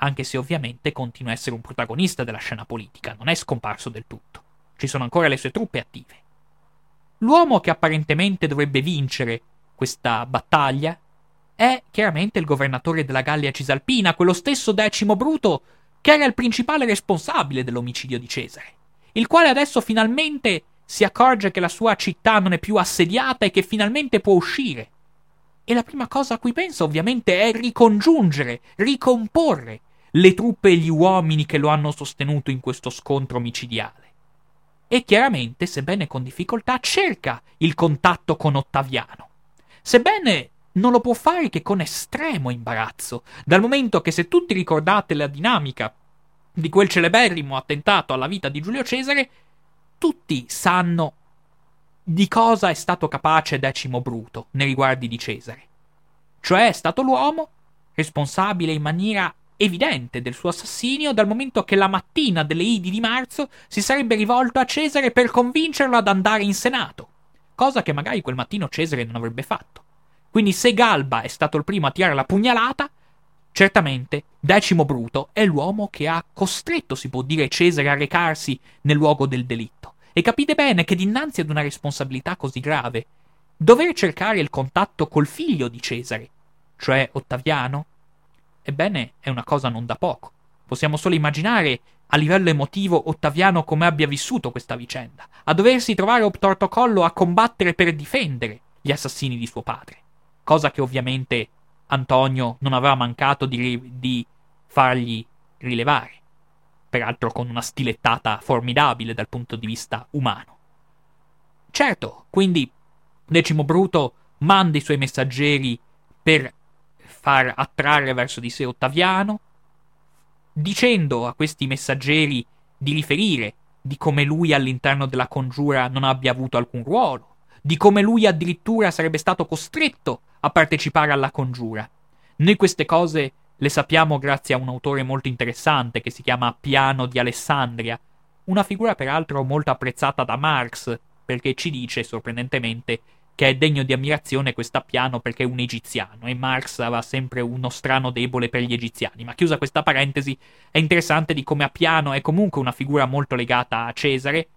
anche se ovviamente continua a essere un protagonista della scena politica, non è scomparso del tutto. Ci sono ancora le sue truppe attive. L'uomo che apparentemente dovrebbe vincere questa battaglia è chiaramente il governatore della Gallia Cisalpina, quello stesso Decimo Bruto che era il principale responsabile dell'omicidio di Cesare, il quale adesso finalmente si accorge che la sua città non è più assediata e che finalmente può uscire e la prima cosa a cui pensa ovviamente è ricongiungere, ricomporre le truppe e gli uomini che lo hanno sostenuto in questo scontro micidiale. E chiaramente, sebbene con difficoltà, cerca il contatto con Ottaviano. Sebbene non lo può fare che con estremo imbarazzo, dal momento che se tutti ricordate la dinamica di quel celeberrimo attentato alla vita di Giulio Cesare, tutti sanno di cosa è stato capace Decimo Bruto nei riguardi di Cesare. Cioè è stato l'uomo responsabile in maniera evidente del suo assassinio dal momento che la mattina delle Idi di marzo si sarebbe rivolto a Cesare per convincerlo ad andare in Senato, cosa che magari quel mattino Cesare non avrebbe fatto. Quindi se Galba è stato il primo a tirare la pugnalata, certamente Decimo Bruto è l'uomo che ha costretto, si può dire, Cesare a recarsi nel luogo del delitto. E capite bene che dinanzi ad una responsabilità così grave, dover cercare il contatto col figlio di Cesare, cioè Ottaviano, ebbene è una cosa non da poco. Possiamo solo immaginare a livello emotivo Ottaviano come abbia vissuto questa vicenda, a doversi trovare obtorto collo a combattere per difendere gli assassini di suo padre, cosa che ovviamente Antonio non aveva mancato di, di fargli rilevare peraltro con una stilettata formidabile dal punto di vista umano. Certo, quindi Decimo Bruto manda i suoi messaggeri per far attrarre verso di sé Ottaviano, dicendo a questi messaggeri di riferire di come lui all'interno della congiura non abbia avuto alcun ruolo, di come lui addirittura sarebbe stato costretto a partecipare alla congiura. Noi queste cose le sappiamo grazie a un autore molto interessante che si chiama Piano di Alessandria, una figura peraltro molto apprezzata da Marx, perché ci dice, sorprendentemente, che è degno di ammirazione questo Piano perché è un egiziano e Marx aveva sempre uno strano debole per gli egiziani. Ma chiusa questa parentesi, è interessante di come Appiano è comunque una figura molto legata a Cesare,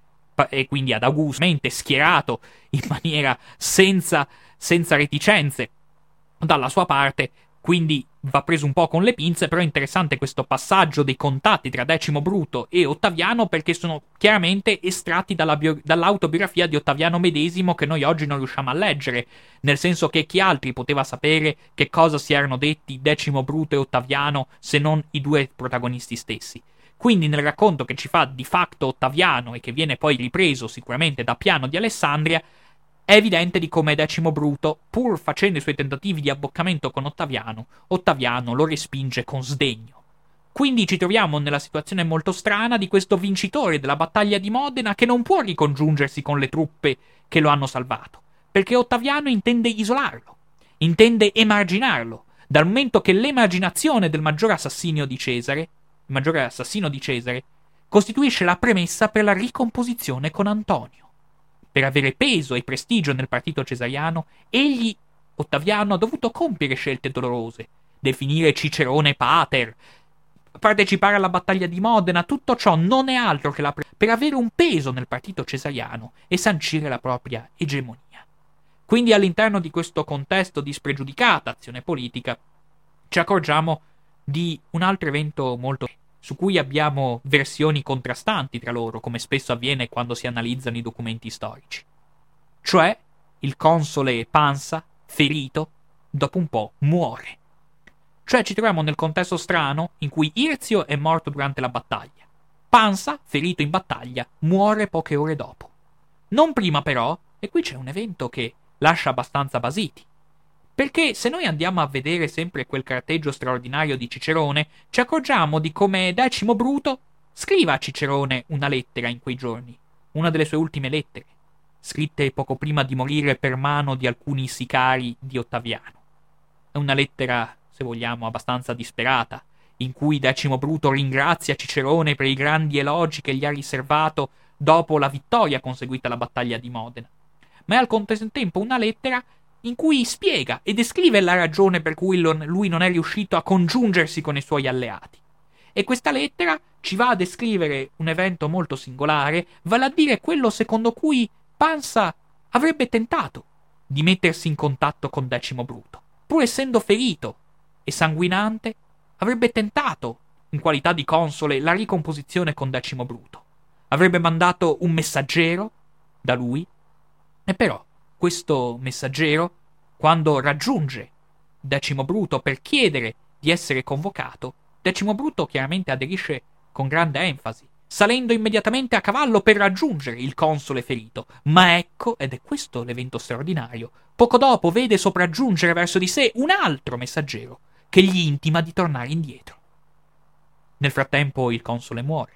e quindi ad augustamente schierato in maniera senza, senza reticenze dalla sua parte, quindi va preso un po' con le pinze, però è interessante questo passaggio dei contatti tra Decimo Bruto e Ottaviano perché sono chiaramente estratti dalla bio- dall'autobiografia di Ottaviano medesimo che noi oggi non riusciamo a leggere, nel senso che chi altri poteva sapere che cosa si erano detti Decimo Bruto e Ottaviano se non i due protagonisti stessi. Quindi nel racconto che ci fa di fatto Ottaviano e che viene poi ripreso sicuramente da Piano di Alessandria, è evidente di come Decimo Bruto, pur facendo i suoi tentativi di abboccamento con Ottaviano, Ottaviano lo respinge con sdegno. Quindi ci troviamo nella situazione molto strana di questo vincitore della battaglia di Modena che non può ricongiungersi con le truppe che lo hanno salvato, perché Ottaviano intende isolarlo, intende emarginarlo, dal momento che l'emarginazione del maggiore assassinio di Cesare, il maggiore assassino di Cesare, costituisce la premessa per la ricomposizione con Antonio per avere peso e prestigio nel partito cesariano, egli, Ottaviano, ha dovuto compiere scelte dolorose, definire Cicerone pater, partecipare alla battaglia di Modena, tutto ciò non è altro che la pre- per avere un peso nel partito cesariano e sancire la propria egemonia. Quindi all'interno di questo contesto di spregiudicata azione politica ci accorgiamo di un altro evento molto su cui abbiamo versioni contrastanti tra loro, come spesso avviene quando si analizzano i documenti storici. Cioè, il console Pansa, ferito, dopo un po' muore. Cioè ci troviamo nel contesto strano in cui Irzio è morto durante la battaglia. Pansa, ferito in battaglia, muore poche ore dopo. Non prima però, e qui c'è un evento che lascia abbastanza basiti. Perché se noi andiamo a vedere sempre quel carteggio straordinario di Cicerone, ci accorgiamo di come Decimo Bruto scriva a Cicerone una lettera in quei giorni, una delle sue ultime lettere, scritte poco prima di morire per mano di alcuni sicari di Ottaviano. È una lettera, se vogliamo, abbastanza disperata, in cui Decimo Bruto ringrazia Cicerone per i grandi elogi che gli ha riservato dopo la vittoria conseguita alla battaglia di Modena. Ma è al contempo una lettera in cui spiega e descrive la ragione per cui lui non è riuscito a congiungersi con i suoi alleati. E questa lettera ci va a descrivere un evento molto singolare, vale a dire quello secondo cui Pansa avrebbe tentato di mettersi in contatto con Decimo Bruto. Pur essendo ferito e sanguinante, avrebbe tentato, in qualità di console, la ricomposizione con Decimo Bruto. Avrebbe mandato un messaggero da lui, e però questo messaggero, quando raggiunge Decimo Bruto per chiedere di essere convocato, Decimo Bruto chiaramente aderisce con grande enfasi, salendo immediatamente a cavallo per raggiungere il console ferito. Ma ecco, ed è questo l'evento straordinario, poco dopo vede sopraggiungere verso di sé un altro messaggero che gli intima di tornare indietro. Nel frattempo il console muore.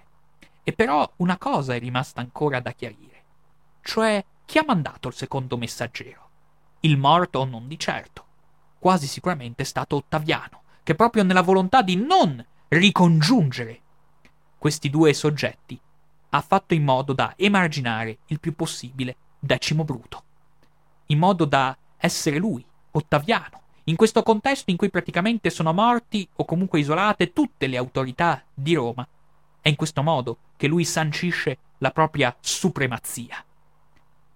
E però una cosa è rimasta ancora da chiarire, cioè chi ha mandato il secondo messaggero? Il morto non di certo. Quasi sicuramente è stato Ottaviano, che proprio nella volontà di non ricongiungere questi due soggetti ha fatto in modo da emarginare il più possibile Decimo Bruto, in modo da essere lui, Ottaviano, in questo contesto in cui praticamente sono morti o comunque isolate tutte le autorità di Roma, è in questo modo che lui sancisce la propria supremazia.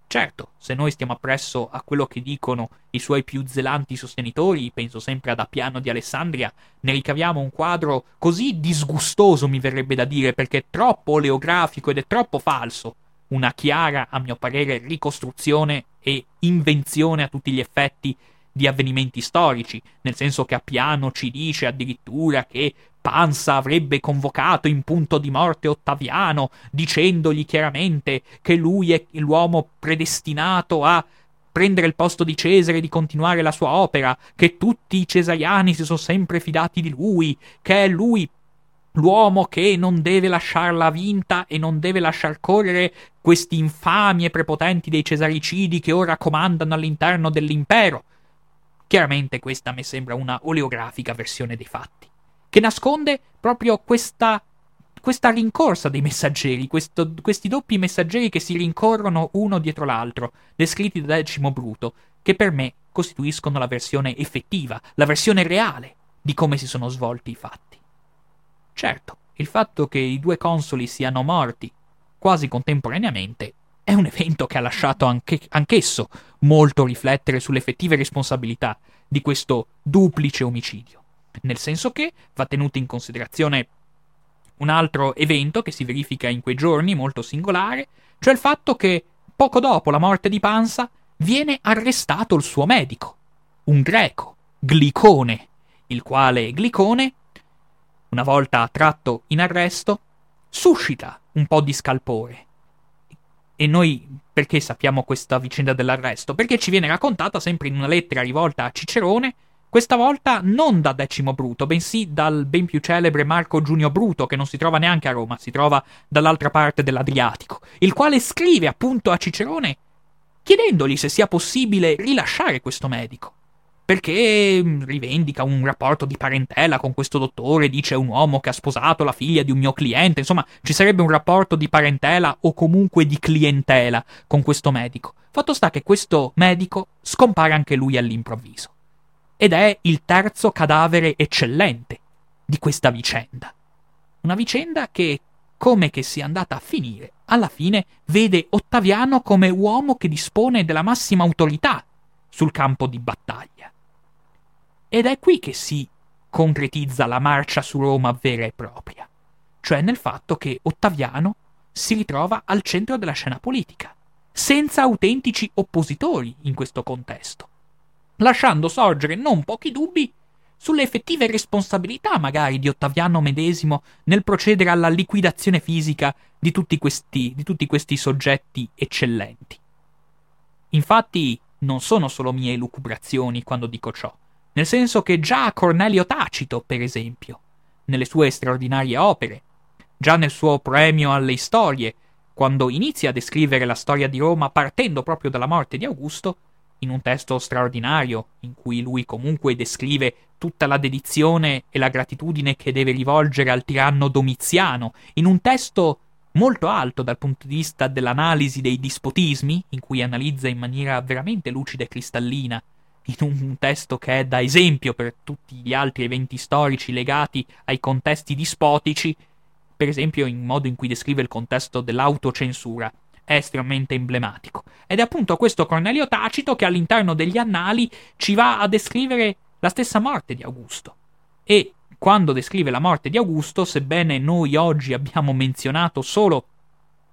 Certo, se noi stiamo appresso a quello che dicono i suoi più zelanti sostenitori, penso sempre ad Appiano di Alessandria, ne ricaviamo un quadro così disgustoso, mi verrebbe da dire, perché è troppo oleografico ed è troppo falso. Una chiara, a mio parere, ricostruzione e invenzione a tutti gli effetti di avvenimenti storici, nel senso che Appiano ci dice addirittura che Pansa avrebbe convocato in punto di morte Ottaviano, dicendogli chiaramente che lui è l'uomo predestinato a prendere il posto di Cesare e di continuare la sua opera, che tutti i cesariani si sono sempre fidati di lui, che è lui l'uomo che non deve lasciarla vinta e non deve lasciar correre questi infami e prepotenti dei cesaricidi che ora comandano all'interno dell'impero. Chiaramente questa mi sembra una oleografica versione dei fatti che nasconde proprio questa, questa rincorsa dei messaggeri, questo, questi doppi messaggeri che si rincorrono uno dietro l'altro, descritti da Decimo Bruto, che per me costituiscono la versione effettiva, la versione reale di come si sono svolti i fatti. Certo, il fatto che i due consoli siano morti quasi contemporaneamente, è un evento che ha lasciato anche, anch'esso molto riflettere sulle effettive responsabilità di questo duplice omicidio. Nel senso che va tenuto in considerazione un altro evento che si verifica in quei giorni, molto singolare, cioè il fatto che poco dopo la morte di Pansa viene arrestato il suo medico, un greco, Glicone, il quale Glicone, una volta tratto in arresto, suscita un po' di scalpore. E noi perché sappiamo questa vicenda dell'arresto? Perché ci viene raccontata sempre in una lettera rivolta a Cicerone questa volta non da Decimo Bruto, bensì dal ben più celebre Marco Giunio Bruto, che non si trova neanche a Roma, si trova dall'altra parte dell'Adriatico, il quale scrive appunto a Cicerone chiedendogli se sia possibile rilasciare questo medico. Perché mm, rivendica un rapporto di parentela con questo dottore, dice un uomo che ha sposato la figlia di un mio cliente, insomma ci sarebbe un rapporto di parentela o comunque di clientela con questo medico. Fatto sta che questo medico scompare anche lui all'improvviso ed è il terzo cadavere eccellente di questa vicenda. Una vicenda che, come che sia andata a finire, alla fine vede Ottaviano come uomo che dispone della massima autorità sul campo di battaglia. Ed è qui che si concretizza la marcia su Roma vera e propria, cioè nel fatto che Ottaviano si ritrova al centro della scena politica, senza autentici oppositori in questo contesto lasciando sorgere non pochi dubbi sulle effettive responsabilità magari di Ottaviano medesimo nel procedere alla liquidazione fisica di tutti questi, di tutti questi soggetti eccellenti. Infatti non sono solo mie elucubrazioni quando dico ciò, nel senso che già Cornelio Tacito, per esempio, nelle sue straordinarie opere, già nel suo premio alle storie, quando inizia a descrivere la storia di Roma partendo proprio dalla morte di Augusto, in un testo straordinario, in cui lui comunque descrive tutta la dedizione e la gratitudine che deve rivolgere al tiranno Domiziano, in un testo molto alto dal punto di vista dell'analisi dei dispotismi, in cui analizza in maniera veramente lucida e cristallina, in un testo che è da esempio per tutti gli altri eventi storici legati ai contesti dispotici, per esempio in modo in cui descrive il contesto dell'autocensura è estremamente emblematico. Ed è appunto questo Cornelio Tacito che all'interno degli annali ci va a descrivere la stessa morte di Augusto. E quando descrive la morte di Augusto, sebbene noi oggi abbiamo menzionato solo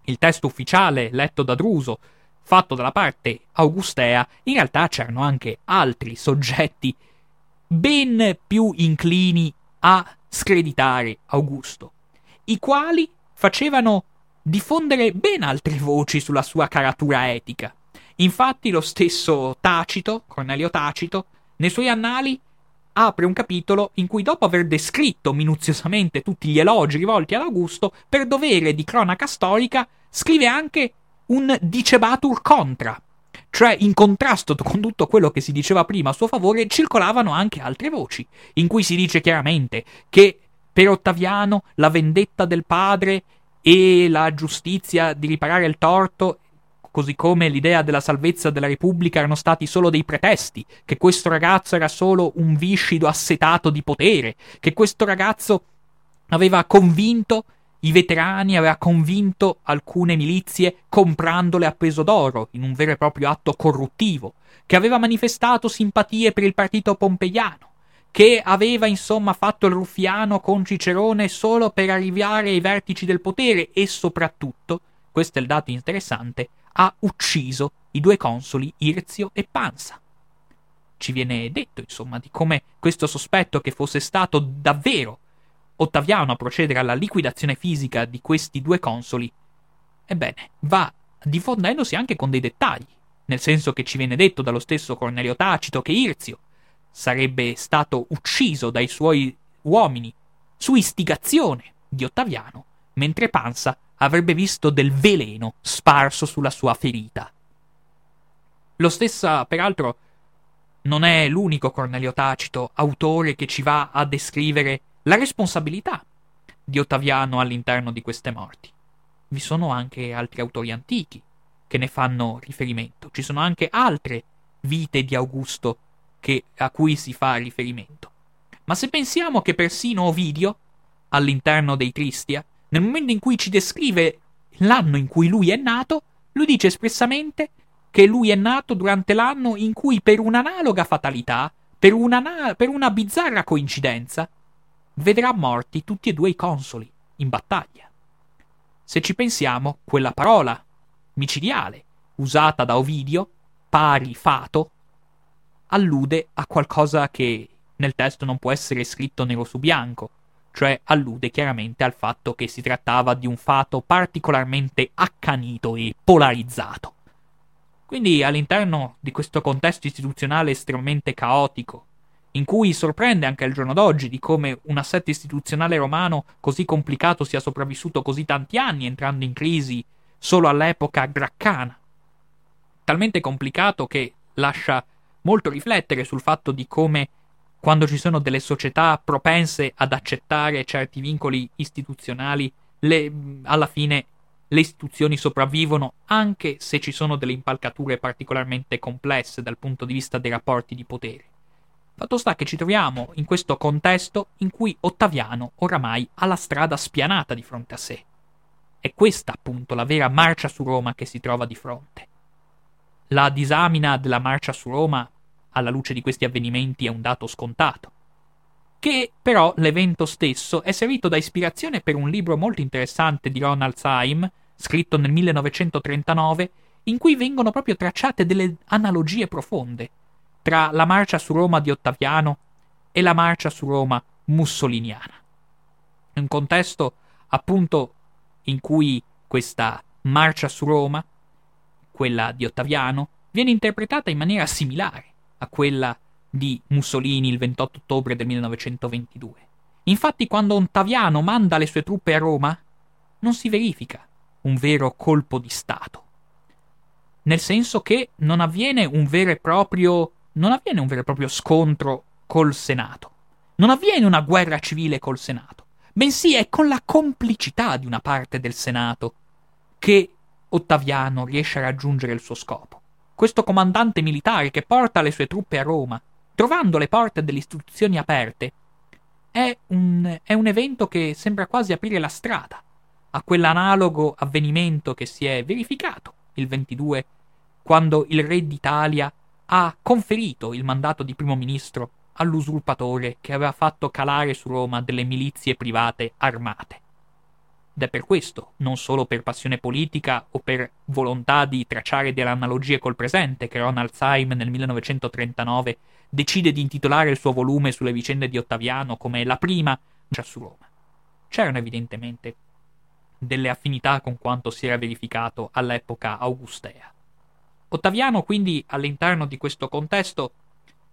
il testo ufficiale letto da Druso, fatto dalla parte augustea, in realtà c'erano anche altri soggetti ben più inclini a screditare Augusto, i quali facevano diffondere ben altre voci sulla sua caratura etica. Infatti lo stesso Tacito, Cornelio Tacito, nei suoi annali apre un capitolo in cui dopo aver descritto minuziosamente tutti gli elogi rivolti ad Augusto, per dovere di cronaca storica, scrive anche un dicebatur contra, cioè in contrasto con tutto quello che si diceva prima a suo favore, circolavano anche altre voci, in cui si dice chiaramente che per Ottaviano la vendetta del padre e la giustizia di riparare il torto, così come l'idea della salvezza della Repubblica erano stati solo dei pretesti, che questo ragazzo era solo un viscido assetato di potere, che questo ragazzo aveva convinto i veterani, aveva convinto alcune milizie comprandole a peso d'oro, in un vero e proprio atto corruttivo, che aveva manifestato simpatie per il partito pompeiano, che aveva insomma fatto il ruffiano con Cicerone solo per arrivare ai vertici del potere e soprattutto, questo è il dato interessante, ha ucciso i due consoli Irzio e Pansa. Ci viene detto, insomma, di come questo sospetto che fosse stato davvero Ottaviano a procedere alla liquidazione fisica di questi due consoli, ebbene, va diffondendosi anche con dei dettagli, nel senso che ci viene detto dallo stesso Cornelio Tacito che Irzio sarebbe stato ucciso dai suoi uomini su istigazione di Ottaviano, mentre Pansa avrebbe visto del veleno sparso sulla sua ferita. Lo stesso, peraltro, non è l'unico Cornelio Tacito autore che ci va a descrivere la responsabilità di Ottaviano all'interno di queste morti. Vi sono anche altri autori antichi che ne fanno riferimento. Ci sono anche altre vite di Augusto che, a cui si fa riferimento. Ma se pensiamo che persino Ovidio, all'interno dei Tristia, nel momento in cui ci descrive l'anno in cui lui è nato, lui dice espressamente che lui è nato durante l'anno in cui per un'analoga fatalità, per una, per una bizzarra coincidenza, vedrà morti tutti e due i consoli in battaglia. Se ci pensiamo, quella parola micidiale usata da Ovidio, pari fato, allude a qualcosa che nel testo non può essere scritto nero su bianco, cioè allude chiaramente al fatto che si trattava di un fato particolarmente accanito e polarizzato. Quindi all'interno di questo contesto istituzionale estremamente caotico, in cui sorprende anche al giorno d'oggi di come un assetto istituzionale romano così complicato sia sopravvissuto così tanti anni, entrando in crisi solo all'epoca graccana. Talmente complicato che lascia molto riflettere sul fatto di come quando ci sono delle società propense ad accettare certi vincoli istituzionali, le, alla fine le istituzioni sopravvivono anche se ci sono delle impalcature particolarmente complesse dal punto di vista dei rapporti di potere. Fatto sta che ci troviamo in questo contesto in cui Ottaviano oramai ha la strada spianata di fronte a sé. È questa appunto la vera marcia su Roma che si trova di fronte. La disamina della marcia su Roma alla luce di questi avvenimenti è un dato scontato. Che però l'evento stesso è servito da ispirazione per un libro molto interessante di Ronald Syme, scritto nel 1939, in cui vengono proprio tracciate delle analogie profonde tra la marcia su Roma di Ottaviano e la marcia su Roma mussoliniana. Un contesto appunto in cui questa marcia su Roma, quella di Ottaviano, viene interpretata in maniera similare a quella di Mussolini il 28 ottobre del 1922. Infatti, quando Ottaviano manda le sue truppe a Roma, non si verifica un vero colpo di Stato. Nel senso che non avviene un vero e proprio, un vero e proprio scontro col Senato. Non avviene una guerra civile col Senato, bensì è con la complicità di una parte del Senato che Ottaviano riesce a raggiungere il suo scopo questo comandante militare che porta le sue truppe a Roma, trovando le porte delle istituzioni aperte, è un, è un evento che sembra quasi aprire la strada a quell'analogo avvenimento che si è verificato il 22, quando il re d'Italia ha conferito il mandato di primo ministro all'usurpatore che aveva fatto calare su Roma delle milizie private armate. Ed è per questo, non solo per passione politica o per volontà di tracciare delle analogie col presente, che Ronald Syme nel 1939 decide di intitolare il suo volume sulle vicende di Ottaviano come la prima già su Roma. C'erano evidentemente delle affinità con quanto si era verificato all'epoca augustea. Ottaviano quindi all'interno di questo contesto,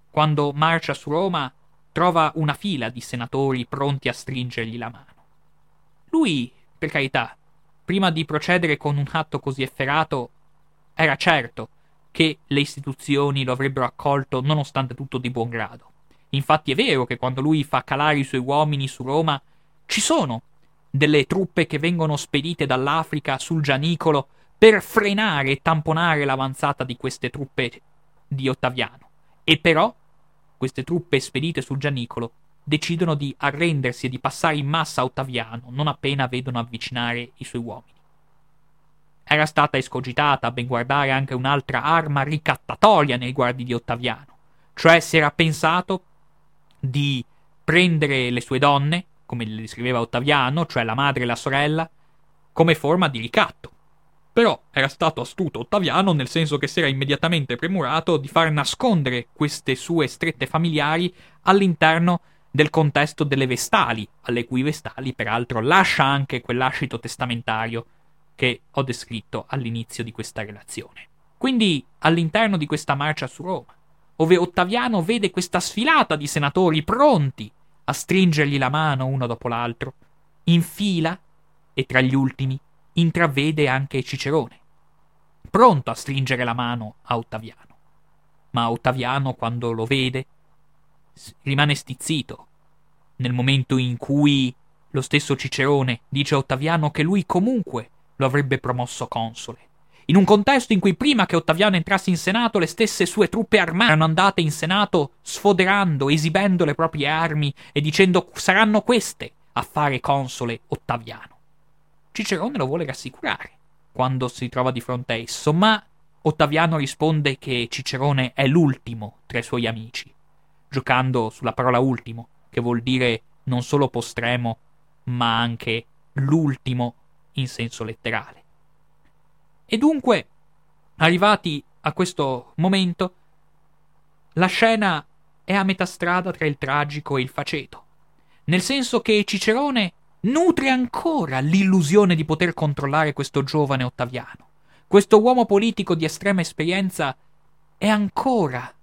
quando marcia su Roma, trova una fila di senatori pronti a stringergli la mano. Lui per carità, prima di procedere con un atto così efferato, era certo che le istituzioni lo avrebbero accolto nonostante tutto di buon grado. Infatti è vero che quando lui fa calare i suoi uomini su Roma, ci sono delle truppe che vengono spedite dall'Africa sul Gianicolo per frenare e tamponare l'avanzata di queste truppe di Ottaviano. E però queste truppe spedite sul Gianicolo decidono di arrendersi e di passare in massa a Ottaviano non appena vedono avvicinare i suoi uomini. Era stata escogitata a ben guardare anche un'altra arma ricattatoria nei guardi di Ottaviano, cioè si era pensato di prendere le sue donne, come le descriveva Ottaviano, cioè la madre e la sorella, come forma di ricatto. Però era stato astuto Ottaviano nel senso che si era immediatamente premurato di far nascondere queste sue strette familiari all'interno del contesto delle vestali, alle cui vestali peraltro lascia anche quell'ascito testamentario che ho descritto all'inizio di questa relazione. Quindi, all'interno di questa marcia su Roma, ove Ottaviano vede questa sfilata di senatori pronti a stringergli la mano uno dopo l'altro, in fila, e tra gli ultimi intravede anche Cicerone, pronto a stringere la mano a Ottaviano. Ma Ottaviano, quando lo vede, rimane stizzito nel momento in cui lo stesso Cicerone dice a Ottaviano che lui comunque lo avrebbe promosso console. In un contesto in cui prima che Ottaviano entrasse in Senato le stesse sue truppe armate erano andate in Senato sfoderando, esibendo le proprie armi e dicendo saranno queste a fare console Ottaviano. Cicerone lo vuole rassicurare quando si trova di fronte a esso, ma Ottaviano risponde che Cicerone è l'ultimo tra i suoi amici, giocando sulla parola ultimo, che vuol dire non solo postremo, ma anche l'ultimo in senso letterale. E dunque, arrivati a questo momento, la scena è a metà strada tra il tragico e il faceto, nel senso che Cicerone nutre ancora l'illusione di poter controllare questo giovane Ottaviano. Questo uomo politico di estrema esperienza è ancora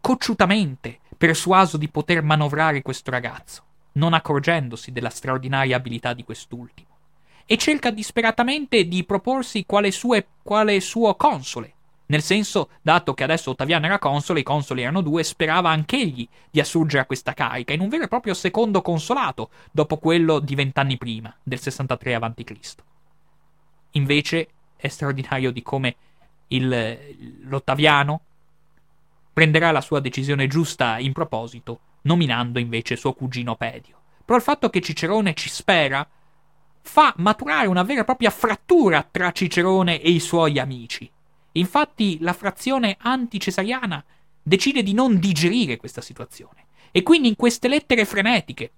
cocciutamente persuaso di poter manovrare questo ragazzo, non accorgendosi della straordinaria abilità di quest'ultimo, e cerca disperatamente di proporsi quale, sue, quale suo console, nel senso, dato che adesso Ottaviano era console, i consoli erano due, sperava anch'egli di assurgere a questa carica, in un vero e proprio secondo consolato, dopo quello di vent'anni prima, del 63 a.C. Invece è straordinario di come il, l'Ottaviano prenderà la sua decisione giusta in proposito, nominando invece suo cugino Pedio. Però il fatto che Cicerone ci spera fa maturare una vera e propria frattura tra Cicerone e i suoi amici. Infatti la frazione anticesariana decide di non digerire questa situazione. E quindi in queste lettere frenetiche,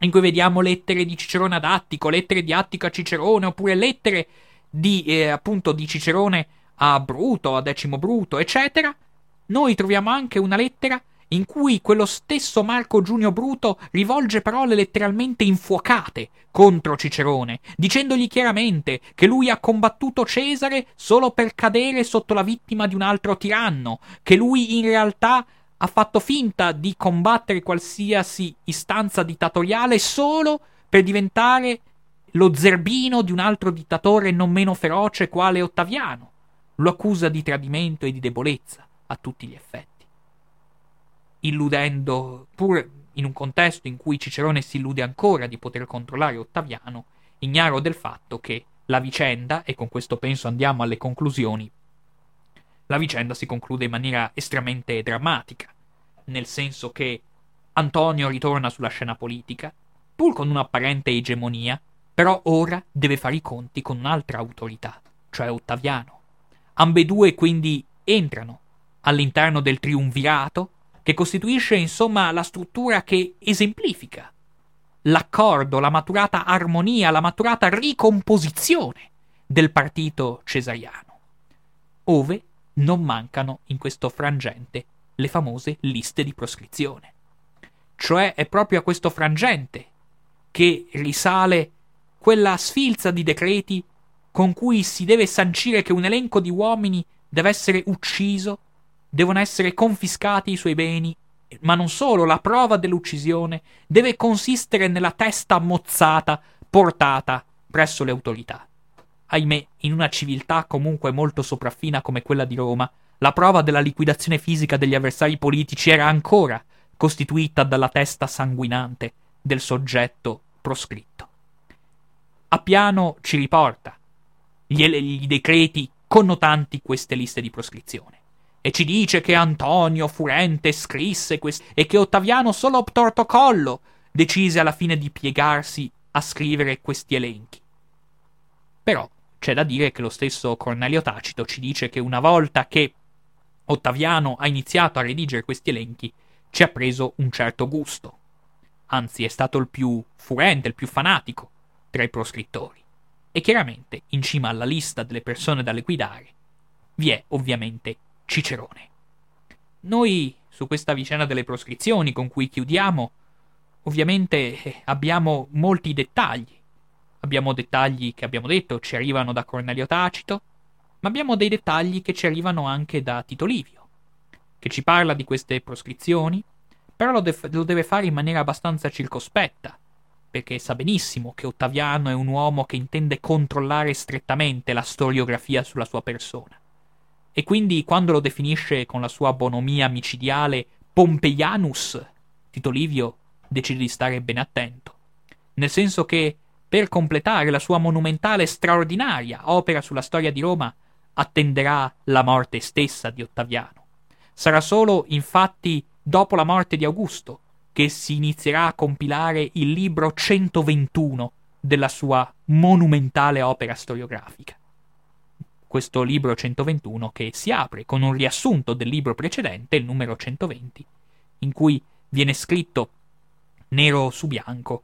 in cui vediamo lettere di Cicerone ad Attico, lettere di Attico a Cicerone, oppure lettere di, eh, appunto, di Cicerone a Bruto, a Decimo Bruto, eccetera, noi troviamo anche una lettera in cui quello stesso Marco Giunio Bruto rivolge parole letteralmente infuocate contro Cicerone, dicendogli chiaramente che lui ha combattuto Cesare solo per cadere sotto la vittima di un altro tiranno, che lui in realtà ha fatto finta di combattere qualsiasi istanza dittatoriale solo per diventare lo zerbino di un altro dittatore non meno feroce quale Ottaviano. Lo accusa di tradimento e di debolezza a tutti gli effetti illudendo, pur in un contesto in cui Cicerone si illude ancora di poter controllare Ottaviano, ignaro del fatto che la vicenda, e con questo penso andiamo alle conclusioni, la vicenda si conclude in maniera estremamente drammatica, nel senso che Antonio ritorna sulla scena politica, pur con un'apparente egemonia, però ora deve fare i conti con un'altra autorità, cioè Ottaviano. Ambedue quindi entrano all'interno del triumvirato che costituisce insomma la struttura che esemplifica l'accordo, la maturata armonia, la maturata ricomposizione del partito cesariano, ove non mancano in questo frangente le famose liste di proscrizione. Cioè è proprio a questo frangente che risale quella sfilza di decreti con cui si deve sancire che un elenco di uomini deve essere ucciso devono essere confiscati i suoi beni, ma non solo, la prova dell'uccisione deve consistere nella testa mozzata portata presso le autorità. Ahimè, in una civiltà comunque molto sopraffina come quella di Roma, la prova della liquidazione fisica degli avversari politici era ancora costituita dalla testa sanguinante del soggetto proscritto. Appiano ci riporta gli, gli decreti connotanti queste liste di proscrizione e ci dice che Antonio Furente scrisse quest- e che Ottaviano solo obtorto collo decise alla fine di piegarsi a scrivere questi elenchi. Però c'è da dire che lo stesso Cornelio Tacito ci dice che una volta che Ottaviano ha iniziato a redigere questi elenchi, ci ha preso un certo gusto. Anzi, è stato il più furente, il più fanatico tra i proscrittori. E chiaramente, in cima alla lista delle persone da liquidare, vi è ovviamente Cicerone. Noi su questa vicenda delle proscrizioni con cui chiudiamo, ovviamente eh, abbiamo molti dettagli. Abbiamo dettagli che abbiamo detto ci arrivano da Cornelio Tacito, ma abbiamo dei dettagli che ci arrivano anche da Tito Livio, che ci parla di queste proscrizioni, però lo, def- lo deve fare in maniera abbastanza circospetta, perché sa benissimo che Ottaviano è un uomo che intende controllare strettamente la storiografia sulla sua persona e quindi quando lo definisce con la sua bonomia micidiale Pompeianus, Tito Livio decide di stare ben attento, nel senso che per completare la sua monumentale e straordinaria opera sulla storia di Roma attenderà la morte stessa di Ottaviano. Sarà solo, infatti, dopo la morte di Augusto che si inizierà a compilare il libro 121 della sua monumentale opera storiografica. Questo libro 121 che si apre con un riassunto del libro precedente, il numero 120, in cui viene scritto nero su bianco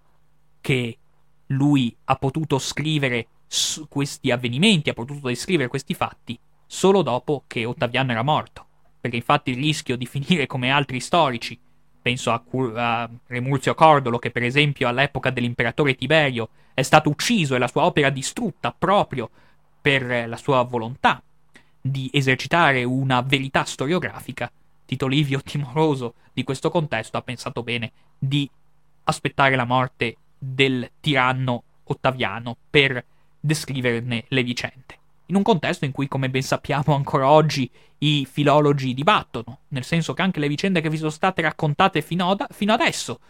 che lui ha potuto scrivere questi avvenimenti, ha potuto descrivere questi fatti solo dopo che Ottaviano era morto, perché infatti il rischio di finire come altri storici, penso a, Cur- a Remurzio Cordolo che per esempio all'epoca dell'imperatore Tiberio è stato ucciso e la sua opera distrutta proprio per la sua volontà di esercitare una verità storiografica, Tito Livio, timoroso di questo contesto, ha pensato bene di aspettare la morte del tiranno Ottaviano per descriverne le vicende. In un contesto in cui, come ben sappiamo, ancora oggi i filologi dibattono, nel senso che anche le vicende che vi sono state raccontate fino, ad, fino adesso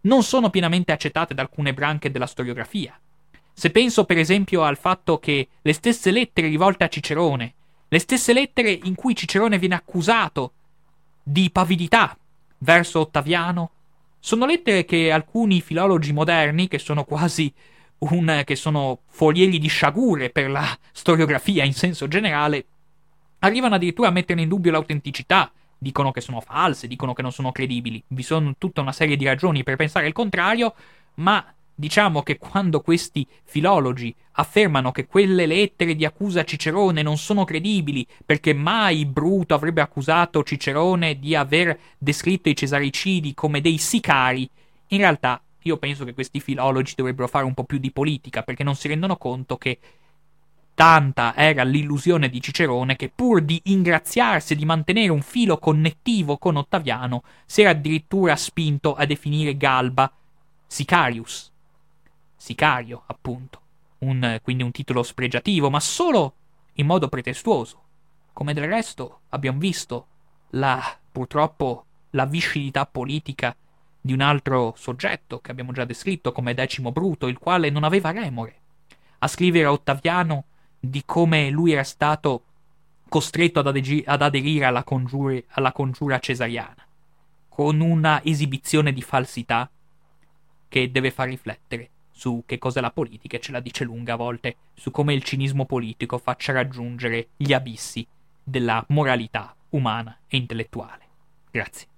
non sono pienamente accettate da alcune branche della storiografia. Se penso per esempio al fatto che le stesse lettere rivolte a Cicerone, le stesse lettere in cui Cicerone viene accusato di pavidità verso Ottaviano, sono lettere che alcuni filologi moderni, che sono quasi un, che sono forieri di sciagure per la storiografia in senso generale, arrivano addirittura a mettere in dubbio l'autenticità, dicono che sono false, dicono che non sono credibili. Vi sono tutta una serie di ragioni per pensare il contrario, ma Diciamo che quando questi filologi affermano che quelle lettere di accusa a Cicerone non sono credibili perché mai Bruto avrebbe accusato Cicerone di aver descritto i cesaricidi come dei sicari, in realtà io penso che questi filologi dovrebbero fare un po' più di politica perché non si rendono conto che tanta era l'illusione di Cicerone che pur di ingraziarsi e di mantenere un filo connettivo con Ottaviano si era addirittura spinto a definire Galba Sicarius sicario, appunto. Un, quindi un titolo spregiativo, ma solo in modo pretestuoso. Come del resto abbiamo visto la, purtroppo, la viscidità politica di un altro soggetto che abbiamo già descritto come Decimo Bruto, il quale non aveva remore a scrivere a Ottaviano di come lui era stato costretto ad, adegi- ad aderire alla, congiura, alla congiura cesariana, con una esibizione di falsità che deve far riflettere su che cos'è la politica e ce la dice lunga a volte su come il cinismo politico faccia raggiungere gli abissi della moralità umana e intellettuale. Grazie.